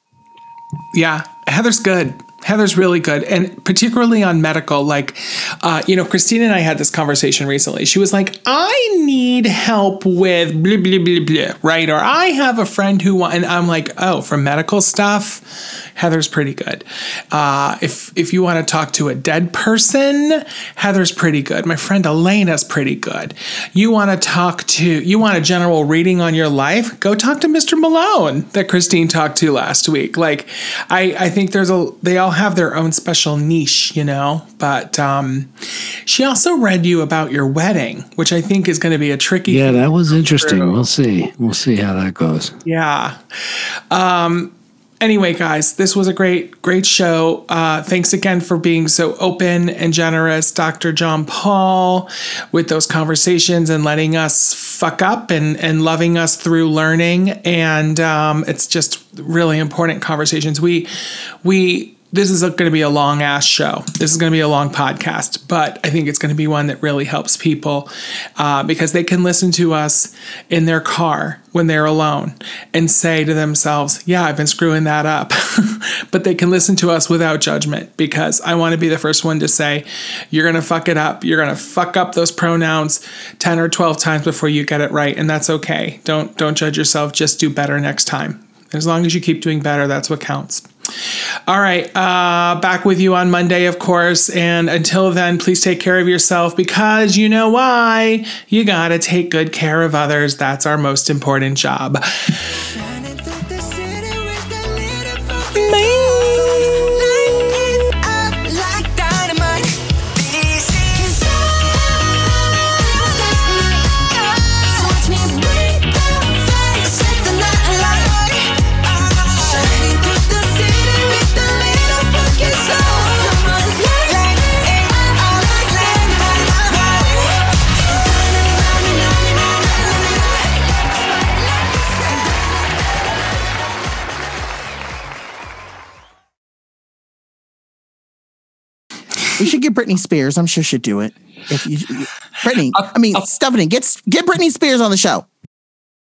Yeah, Heather's good. Heather's really good, and particularly on medical. Like, uh, you know, Christine and I had this conversation recently. She was like, "I need help with blah blah blah blah," right? Or I have a friend who and I'm like, "Oh, for medical stuff, Heather's pretty good. Uh, if if you want to talk to a dead person, Heather's pretty good. My friend Elena's pretty good. You want to talk to, you want a general reading on your life? Go talk to Mr. Malone that Christine talked to last week. Like, I I think there's a they all have their own special niche, you know. But um, she also read you about your wedding, which I think is going to be a tricky. Yeah, thing that was interesting. through. We'll see. We'll see how that goes. Yeah. Um, anyway, guys, this was a great, great show. Uh, thanks again for being so open and generous, Dr. John Paul, with those conversations and letting us fuck up and, and loving us through learning. And um, it's just really important conversations. We, we, this is going to be a long ass show. This is going to be a long podcast, but I think it's going to be one that really helps people uh, because they can listen to us in their car when they're alone and say to themselves, Yeah, I've been screwing that up. (laughs) but they can listen to us without judgment because I want to be the first one to say, You're going to fuck it up. You're going to fuck up those pronouns 10 or 12 times before you get it right. And that's okay. Don't, don't judge yourself. Just do better next time. As long as you keep doing better, that's what counts. All right, uh, back with you on Monday, of course. And until then, please take care of yourself because you know why. You got to take good care of others. That's our most important job. We should get Britney Spears. I'm sure she'd do it. If you, Britney, I mean (laughs) Stephanie, get get Britney Spears on the show.